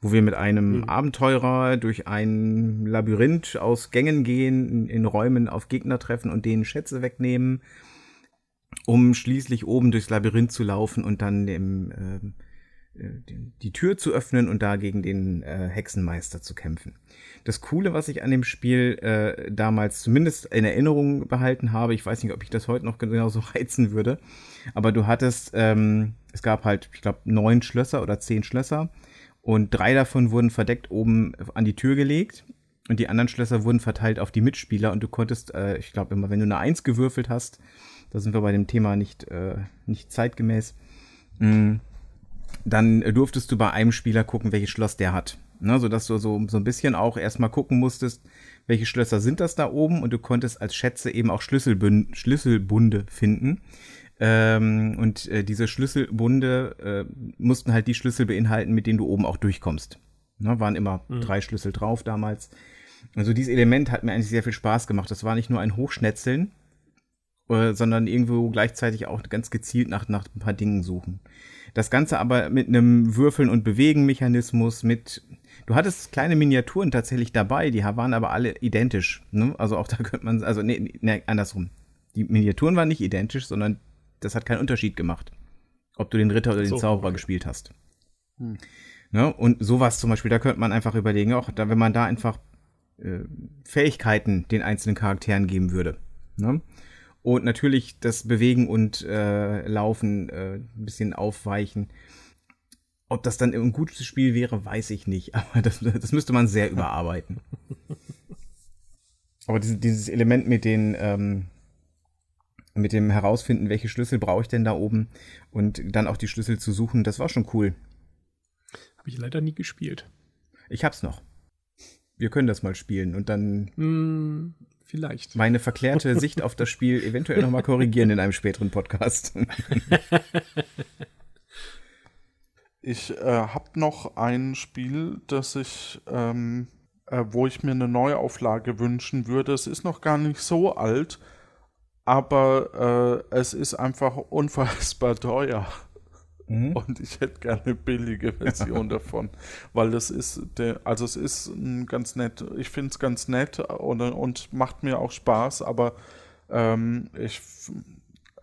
wo wir mit einem Mhm. Abenteurer durch ein Labyrinth aus Gängen gehen, in, in Räumen auf Gegner treffen und denen Schätze wegnehmen, um schließlich oben durchs Labyrinth zu laufen und dann ähm, äh, die Tür zu öffnen und da gegen den äh, Hexenmeister zu kämpfen. Das Coole, was ich an dem Spiel äh, damals zumindest in Erinnerung behalten habe, ich weiß nicht, ob ich das heute noch genauso (laughs) reizen würde, aber du hattest, ähm, es gab halt, ich glaube, neun Schlösser oder zehn Schlösser und drei davon wurden verdeckt oben an die Tür gelegt. Und die anderen Schlösser wurden verteilt auf die Mitspieler. Und du konntest, äh, ich glaube immer, wenn du eine Eins gewürfelt hast, da sind wir bei dem Thema nicht, äh, nicht zeitgemäß, mh, dann durftest du bei einem Spieler gucken, welches Schloss der hat. Ne, sodass du so, so ein bisschen auch erstmal gucken musstest, welche Schlösser sind das da oben. Und du konntest als Schätze eben auch Schlüsselbün Schlüsselbunde finden. Ähm, und äh, diese Schlüsselbunde äh, mussten halt die Schlüssel beinhalten, mit denen du oben auch durchkommst. Ne, waren immer drei Schlüssel drauf damals. Also dieses Element hat mir eigentlich sehr viel Spaß gemacht. Das war nicht nur ein Hochschnetzeln, äh, sondern irgendwo gleichzeitig auch ganz gezielt nach, nach ein paar Dingen suchen. Das Ganze aber mit einem Würfeln- und Bewegen-Mechanismus, mit Du hattest kleine Miniaturen tatsächlich dabei, die waren aber alle identisch. Ne? Also auch (laughs) da könnte man, also nee, nee, andersrum. Die Miniaturen waren nicht identisch, sondern das hat keinen Unterschied gemacht, ob du den Ritter oder den So, Zauberer okay. gespielt hast. Hm. Ne? Und sowas zum Beispiel, da könnte man einfach überlegen, auch da, wenn man da einfach äh, Fähigkeiten den einzelnen Charakteren geben würde. Ne? Und natürlich das Bewegen und äh, Laufen äh, ein bisschen aufweichen. Ob das dann ein gutes Spiel wäre, weiß ich nicht. (laughs) Aber das, das müsste man sehr überarbeiten. Aber dieses, dieses Element mit den, ähm, mit dem Herausfinden, welche Schlüssel brauche ich denn da oben und dann auch die Schlüssel zu suchen, das war schon cool. Habe ich leider nie gespielt. Ich hab's noch. Wir können das mal spielen und dann Hm, vielleicht. meine verklärte (laughs) Sicht auf das Spiel eventuell nochmal korrigieren in einem späteren Podcast. Ich äh, habe noch ein Spiel, das ich, ähm, äh, wo ich mir eine Neuauflage wünschen würde. Es ist noch gar nicht so alt, aber äh, es ist einfach unfassbar teuer. Mhm. Und ich hätte gerne eine billige Version (laughs) davon, weil das ist, der, also es ist ein ganz nett, ich finde es ganz nett und, und macht mir auch Spaß, aber ähm, ich,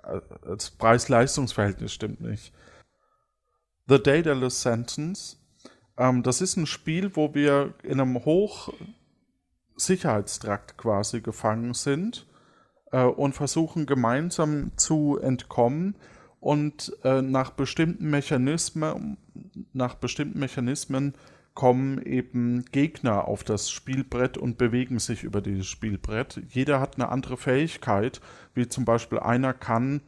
äh, das Preis-Leistungs-Verhältnis stimmt nicht. The Daedalus Sentence, ähm, das ist ein Spiel, wo wir in einem Hochsicherheitstrakt quasi gefangen sind äh, und versuchen gemeinsam zu entkommen und äh, nach bestimmten Mechanismen, nach bestimmten Mechanismen kommen eben Gegner auf das Spielbrett und bewegen sich über dieses Spielbrett. Jeder hat eine andere Fähigkeit, wie zum Beispiel einer kann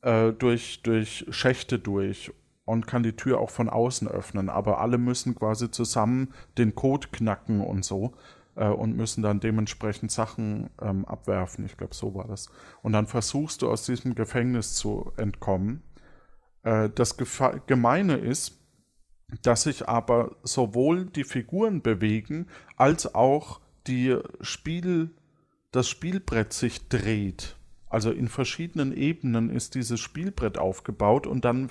äh, durch, durch Schächte durch und kann die Tür auch von außen öffnen, aber alle müssen quasi zusammen den Code knacken und so äh, und müssen dann dementsprechend Sachen ähm, abwerfen. Ich glaube, so war das. Und dann versuchst du aus diesem Gefängnis zu entkommen. Äh, das Gefa Gemeine ist, dass sich aber sowohl die Figuren bewegen, als auch die das Spielbrett sich dreht. Also in verschiedenen Ebenen ist dieses Spielbrett aufgebaut und dann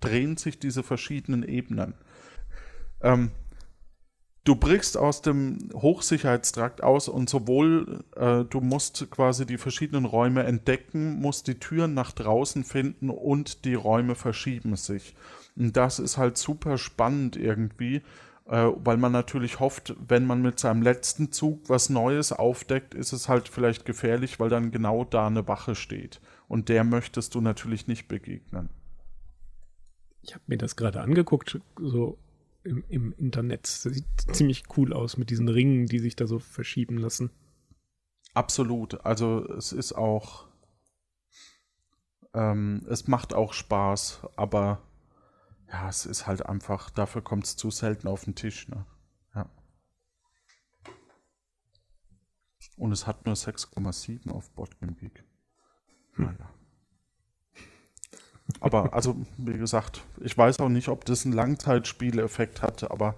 drehen sich diese verschiedenen Ebenen. Ähm, du brichst aus dem Hochsicherheitstrakt aus und sowohl äh, du musst quasi die verschiedenen Räume entdecken, musst die Türen nach draußen finden und die Räume verschieben sich. Und das ist halt super spannend irgendwie, äh, weil man natürlich hofft, wenn man mit seinem letzten Zug was Neues aufdeckt, ist es halt vielleicht gefährlich, weil dann genau da eine Wache steht. Und der möchtest du natürlich nicht begegnen. Ich habe mir das gerade angeguckt, so im, im Internet. Das sieht ziemlich cool aus mit diesen Ringen, die sich da so verschieben lassen. Absolut. Also es ist auch, ähm, es macht auch Spaß, aber ja, es ist halt einfach, dafür kommt es zu selten auf den Tisch. Ne? Ja. Und es hat nur 6,7 auf Boardgame Geek. Naja. Aber also, wie gesagt, ich weiß auch nicht, ob das einen Langzeitspieleffekt hatte, aber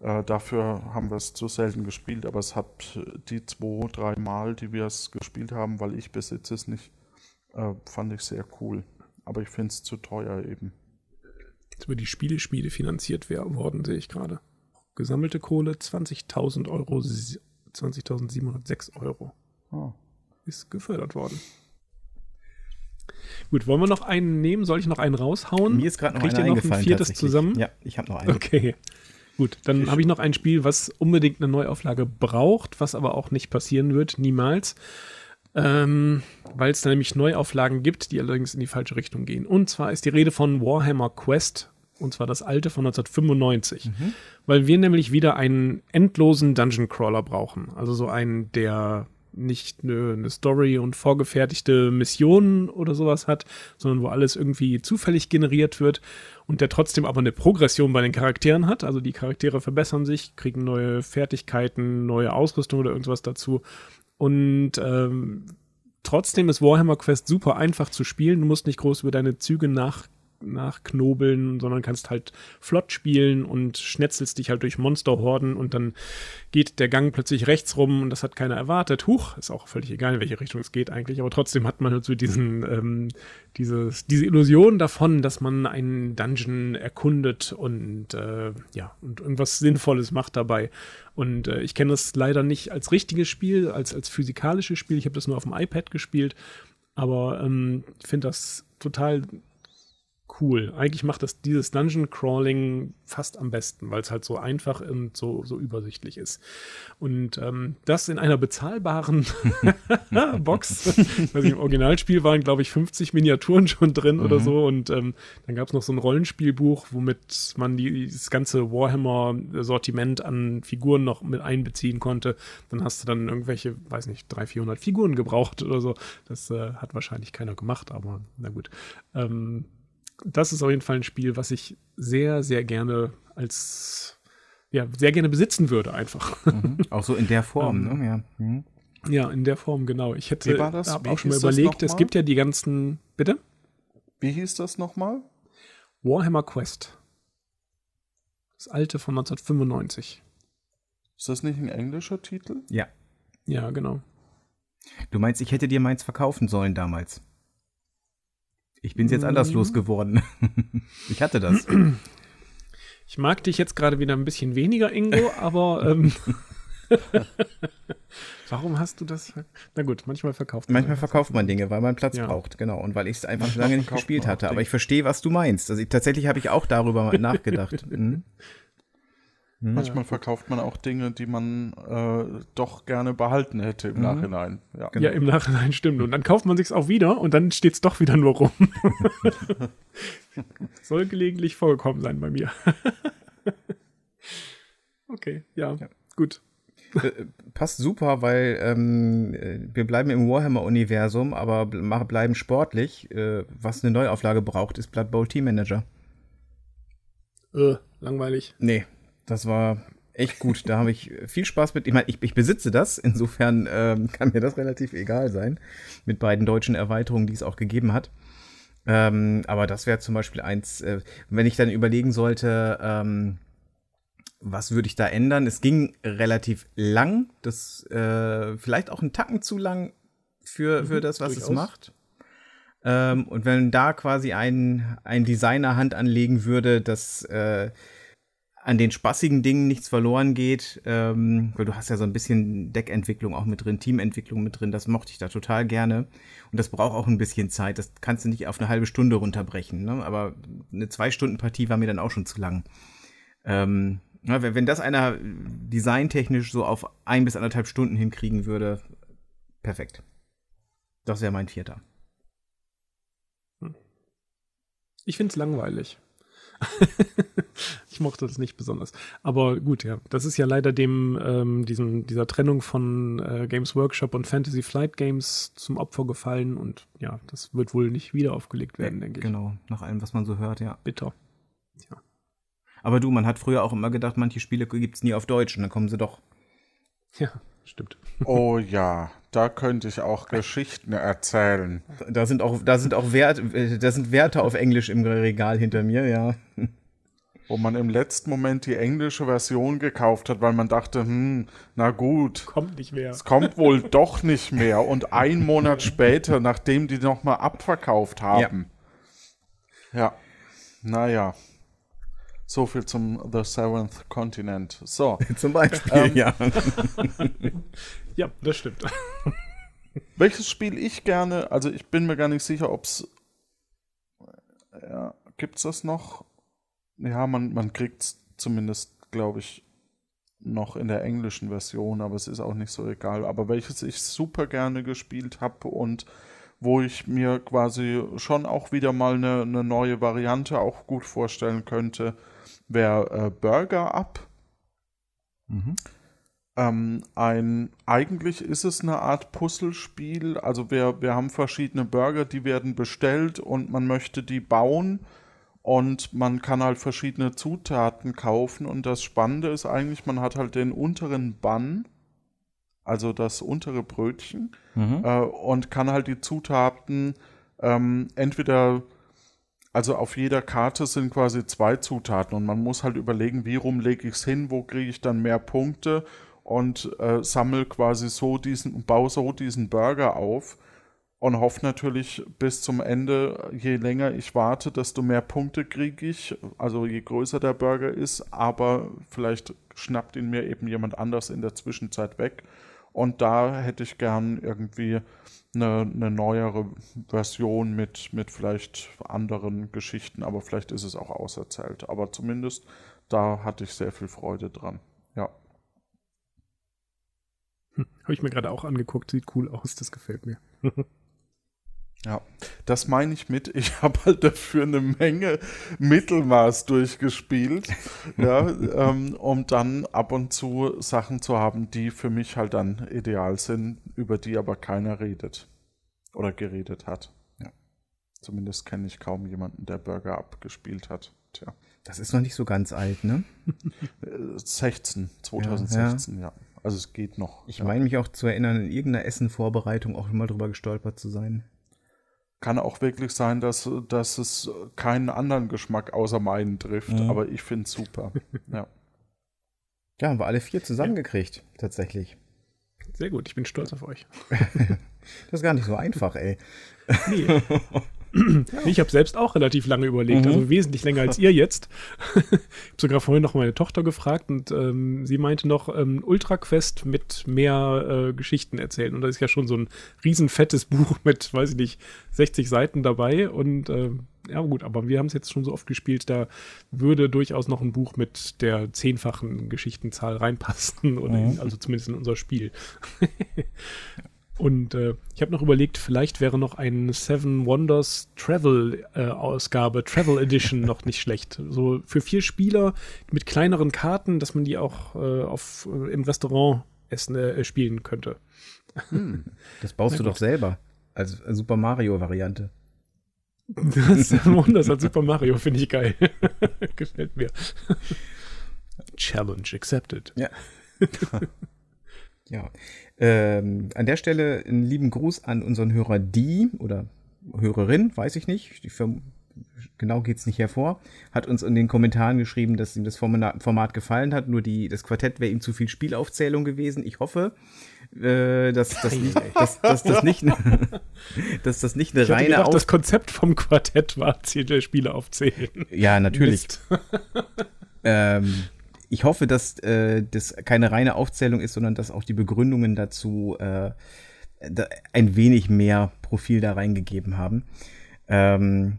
äh, dafür haben wir es zu selten gespielt. Aber es hat die zwei, drei Mal, die wir es gespielt haben, weil ich besitze es nicht, äh, fand ich sehr cool. Aber ich finde es zu teuer eben. Jetzt über die Spielespiele finanziert worden, sehe ich gerade. Gesammelte Kohle 20.000 Euro, 20.706 Euro. Oh. Ist gefördert worden. Gut, wollen wir noch einen nehmen? Soll ich noch einen raushauen? Mir ist gerade noch einer noch ein viertes zusammen? Ja, ich habe noch einen. Okay. Gut, dann habe ich noch ein Spiel, was unbedingt eine Neuauflage braucht, was aber auch nicht passieren wird, niemals. Ähm, weil es da nämlich Neuauflagen gibt, die allerdings in die falsche Richtung gehen. Und zwar ist die Rede von Warhammer Quest, und zwar das alte von 1995. Weil wir nämlich wieder einen endlosen Dungeon Crawler brauchen. Also so einen, der nicht eine, eine Story und vorgefertigte Missionen oder sowas hat, sondern wo alles irgendwie zufällig generiert wird und der trotzdem aber eine Progression bei den Charakteren hat. Also die Charaktere verbessern sich, kriegen neue Fertigkeiten, neue Ausrüstung oder irgendwas dazu. Und ähm, trotzdem ist Warhammer Quest super einfach zu spielen. Du musst nicht groß über deine Züge nach nachknobeln, sondern kannst halt flott spielen und schnetzelst dich halt durch Monsterhorden und dann geht der Gang plötzlich rechts rum und das hat keiner erwartet. Huch, ist auch völlig egal, in welche Richtung es geht eigentlich, aber trotzdem hat man halt so diesen, ähm, dieses, diese Illusion davon, dass man einen Dungeon erkundet und äh, ja, und irgendwas Sinnvolles macht dabei. Und äh, ich kenne das leider nicht als richtiges Spiel, als, als physikalisches Spiel. Ich habe das nur auf dem iPad gespielt, aber ähm, ich finde das total cool. Eigentlich macht das dieses Dungeon Crawling fast am besten, weil es halt so einfach und so, so übersichtlich ist. Und ähm, das in einer bezahlbaren (laughs) Box. also Im Originalspiel waren, glaube ich, 50 Miniaturen schon drin oder so. Und ähm, dann gab es noch so ein Rollenspielbuch, womit man die, das ganze Warhammer-Sortiment an Figuren noch mit einbeziehen konnte. Dann hast du dann irgendwelche, weiß nicht, 300, 400 Figuren gebraucht oder so. Das äh, hat wahrscheinlich keiner gemacht, aber na gut. Ähm, das ist auf jeden Fall ein Spiel, was ich sehr, sehr gerne als, ja, sehr gerne besitzen würde, einfach. Mhm. Auch so in der Form, (laughs) Ähm, ne? Ja. Mhm. ja, in der Form, genau. Ich hätte Wie war das? hab Wie auch schon mal überlegt, es nochmal? gibt ja die ganzen, bitte? Wie hieß das nochmal? Warhammer Quest. Das alte von 1995. Ist das nicht ein englischer Titel? ja. Ja, genau. Du meinst, ich hätte dir meins verkaufen sollen damals? Ich bin's jetzt anders Mhm. losgeworden. (laughs) ich hatte das. (clears throat) Ich mag dich jetzt gerade wieder ein bisschen weniger, Ingo, aber ähm, (laughs) warum hast du das? Na gut, manchmal verkauft man Manchmal verkauft man Dinge, weil man Platz Ja. braucht, genau. Und weil ich es einfach lange nicht gespielt hatte. Aber ich verstehe, was du meinst. Also ich, tatsächlich habe ich auch darüber (laughs) nachgedacht. Mhm. Manchmal verkauft man auch Dinge, die man äh, doch gerne behalten hätte im Nachhinein. Ja. Ja, im Nachhinein stimmt. Und dann kauft man sich's auch wieder und dann steht's doch wieder nur rum. (laughs) Soll gelegentlich vorgekommen sein bei mir. (laughs) okay, ja, Ja. gut. Äh, Passt super, weil ähm, äh, wir bleiben im Warhammer-Universum, aber bleiben sportlich. Äh, was eine Neuauflage braucht, ist Blood Bowl Team Manager. Äh, langweilig. Nee, das war echt gut. Da habe ich viel Spaß mit. Ich meine, ich, ich besitze das, insofern ähm, kann mir das relativ egal sein. Mit beiden deutschen Erweiterungen, die es auch gegeben hat. Ähm, aber das wäre zum Beispiel eins, äh, wenn ich dann überlegen sollte, ähm, was würde ich da ändern? Es ging relativ lang, das äh, vielleicht auch einen Tacken zu lang für, für das, was durchaus. es macht. Ähm, und wenn da quasi ein, ein Designer Hand anlegen würde, dass äh, an den spaßigen Dingen nichts verloren geht, ähm, weil du hast ja so ein bisschen Deckentwicklung auch mit drin, Teamentwicklung mit drin, das mochte ich da total gerne. Und das braucht auch ein bisschen Zeit, das kannst du nicht auf eine halbe Stunde runterbrechen, ne? aber eine Zwei-Stunden-Partie war mir dann auch schon zu lang. Ähm, na, wenn, das einer designtechnisch so auf ein bis anderthalb Stunden hinkriegen würde, perfekt. Das wäre mein vierter. Ich finde es langweilig. (laughs) ich mochte das nicht besonders. Aber gut, ja, das ist ja leider dem, ähm, diesem, dieser Trennung von äh, Games Workshop und Fantasy Flight Games zum Opfer gefallen und ja, das wird wohl nicht wieder aufgelegt werden, denke ich. Genau, nach allem, was man so hört, ja. Bitter. Aber du, man hat früher auch immer gedacht, manche Spiele gibt's nie auf Deutsch und dann kommen sie doch. Ja, stimmt. Oh ja, da könnte ich auch Geschichten erzählen. Da sind auch, da sind auch Wert, äh, da sind Werte auf Englisch im Regal hinter mir, ja. Wo man im letzten Moment die englische Version gekauft hat, weil man dachte, hm, na gut, Kommt nicht mehr. es kommt wohl doch nicht mehr. Und ein Monat später, nachdem die nochmal abverkauft haben. Ja. Naja. So viel zum The Seventh Continent. So. (laughs) Zum Beispiel, ja. (laughs) Ja, das stimmt. (laughs) Welches Spiel ich gerne, also ich bin mir gar nicht sicher, ob es. Ja, gibt es das noch? Ja, man, man kriegt es zumindest, glaube ich, noch in der englischen Version, aber es ist auch nicht so egal. Aber welches ich super gerne gespielt habe und wo ich mir quasi schon auch wieder mal eine, eine neue Variante auch gut vorstellen könnte, wäre äh, Burger Up. Ähm, ein, eigentlich ist es eine Art Puzzlespiel. Also wir, wir haben verschiedene Burger, die werden bestellt und man möchte die bauen und man kann halt verschiedene Zutaten kaufen und das Spannende ist eigentlich, man hat halt den unteren Bun, also das untere Brötchen äh, und kann halt die Zutaten ähm, entweder also auf jeder Karte sind quasi zwei Zutaten und man muss halt überlegen, wie rum lege ich es hin, wo kriege ich dann mehr Punkte und äh, sammel quasi so diesen, baue so diesen Burger auf und hoffe natürlich bis zum Ende, je länger ich warte, desto mehr Punkte kriege ich, also je größer der Burger ist, aber vielleicht schnappt ihn mir eben jemand anders in der Zwischenzeit weg. Und da hätte ich gern irgendwie eine, eine neuere Version mit, mit vielleicht anderen Geschichten, aber vielleicht ist es auch auserzählt. Aber zumindest da hatte ich sehr viel Freude dran. Ja. Habe ich mir gerade auch angeguckt, sieht cool aus, das gefällt mir. (laughs) Ja, das meine ich mit. Ich (laughs) habe halt dafür eine Menge Mittelmaß durchgespielt, ja, (laughs) ähm, um dann ab und zu Sachen zu haben, die für mich halt dann ideal sind, über die aber keiner redet oder geredet hat. Ja. Zumindest kenne ich kaum jemanden, der Burger abgespielt hat. Tja, Das ist noch nicht so ganz alt, ne? Äh, 16, 2016, ja. Also es geht noch. Ich ja. meine mich auch zu erinnern, in irgendeiner Essenvorbereitung auch mal drüber gestolpert zu sein. Kann auch wirklich sein, dass, dass es keinen anderen Geschmack außer meinen trifft, Mhm. aber ich finde es super. (laughs) ja. Ja, haben wir alle vier zusammengekriegt, tatsächlich. Sehr gut, ich bin stolz auf euch. (laughs) Das ist gar nicht so einfach, ey. Nee. (laughs) (clears throat) Ich habe selbst auch relativ lange überlegt, also wesentlich länger als ihr jetzt. (laughs) ich habe sogar vorhin noch meine Tochter gefragt und ähm, sie meinte noch ähm, Ultra Quest mit mehr äh, Geschichten erzählen. Und da ist ja schon so ein riesenfettes (laughs) Buch mit, weiß ich nicht, 60 Seiten dabei. Und ähm, ja gut, aber wir haben es jetzt schon so oft gespielt, da würde durchaus noch ein Buch mit der zehnfachen Geschichtenzahl reinpassen, (laughs) oder in, also zumindest in unser Spiel. Und äh, ich habe noch überlegt, vielleicht wäre noch ein Seven Wonders Travel äh, Ausgabe, Travel Edition noch nicht schlecht. So für vier Spieler mit kleineren Karten, dass man die auch äh, auf, äh, im Restaurant essen, äh, spielen könnte. Das (laughs) baust du doch selber. Als Super Mario-Variante. Das (laughs) Seven Wonders als Super Mario finde ich geil. (laughs) Gefällt mir. Challenge accepted. Ja. Ja. Ähm, an der Stelle einen lieben Gruß an unseren Hörer Die oder Hörerin, weiß ich nicht. Genau geht's nicht hervor, hat uns in den Kommentaren geschrieben, dass ihm das Format gefallen hat, nur die, das Quartett wäre ihm zu viel Spielaufzählung gewesen. Ich hoffe, äh, dass, dass, nicht, dass, dass, das nicht, (laughs) dass das nicht eine Ich reine gedacht, Auf das Konzept vom Quartett war, Ziel der Spiele aufzählen. Ja, natürlich. Ähm, ich hoffe, dass äh, das keine reine Aufzählung ist, sondern dass auch die Begründungen dazu äh, ein wenig mehr Profil da reingegeben haben. Ähm,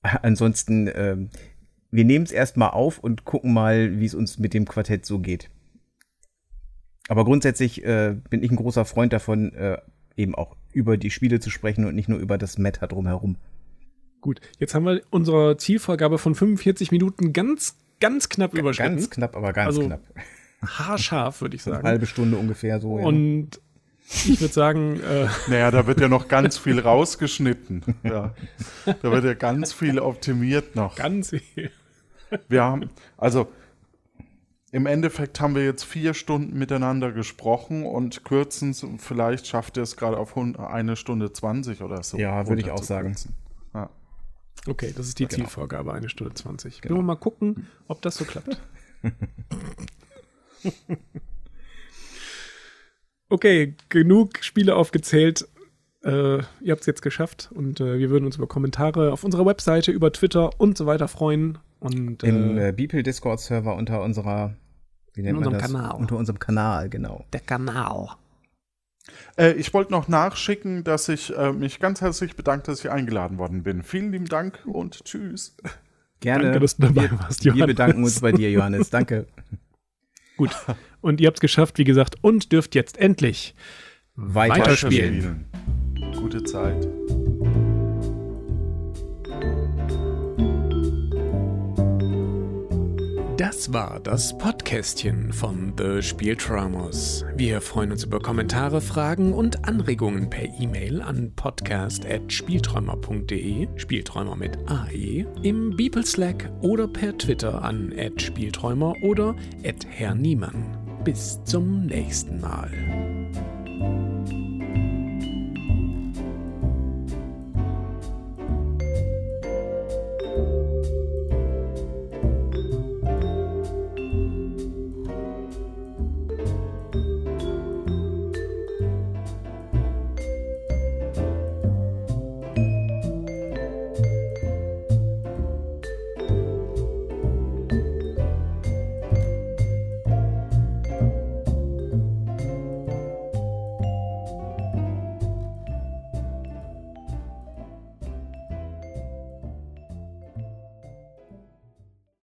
ansonsten, ähm, wir nehmen es erstmal auf und gucken mal, wie es uns mit dem Quartett so geht. Aber grundsätzlich äh, bin ich ein großer Freund davon, äh, eben auch über die Spiele zu sprechen und nicht nur über das Meta drumherum. Gut, jetzt haben wir unsere Zielvorgabe von 45 Minuten ganz, ganz knapp überschritten. Ganz knapp, aber ganz Also, knapp. Haarscharf, würde ich Eine sagen. halbe Stunde ungefähr so. ja. Und ich würde sagen, äh, Naja, da wird ja noch ganz viel rausgeschnitten. Ja. Da wird ja ganz viel optimiert noch. ganz viel. Wir haben, also im Endeffekt haben wir jetzt vier Stunden miteinander gesprochen und kürzens, vielleicht schafft ihr es gerade auf eine Stunde 20 oder so. Ja, würde ich auch sagen. Okay, das ist die Zielvorgabe, eine Stunde 20. Genau. Wir mal gucken, ob das so klappt. (laughs) okay, genug Spiele aufgezählt. Äh, ihr habt es jetzt geschafft und äh, wir würden uns über Kommentare auf unserer Webseite, über Twitter und so weiter freuen. Und Im äh, äh, Beeple Discord Server unter unserer wie nennt In man unserem das? Kanal. Unter unserem Kanal, genau. der Kanal. Äh, ich wollte noch nachschicken, dass ich äh, mich ganz herzlich bedanke, dass ich eingeladen worden bin. Vielen lieben Dank und tschüss. Gerne. Danke, dass du dabei wir, warst, Wir Johannes. bedanken uns bei dir, Johannes. Danke. (laughs) Gut. Und ihr habt es geschafft, wie gesagt, und dürft jetzt endlich Weiter Weiterspielen. Spielen. Gute Zeit. Das war das Podcastchen von The Spieltraumers. Wir freuen uns über Kommentare, Fragen und Anregungen per E-Mail an podcast.spielträumer.de, Spielträumer mit AE, im Beeple Slack oder per Twitter an @spielträumer oder @herr Niemann. Bis zum nächsten Mal.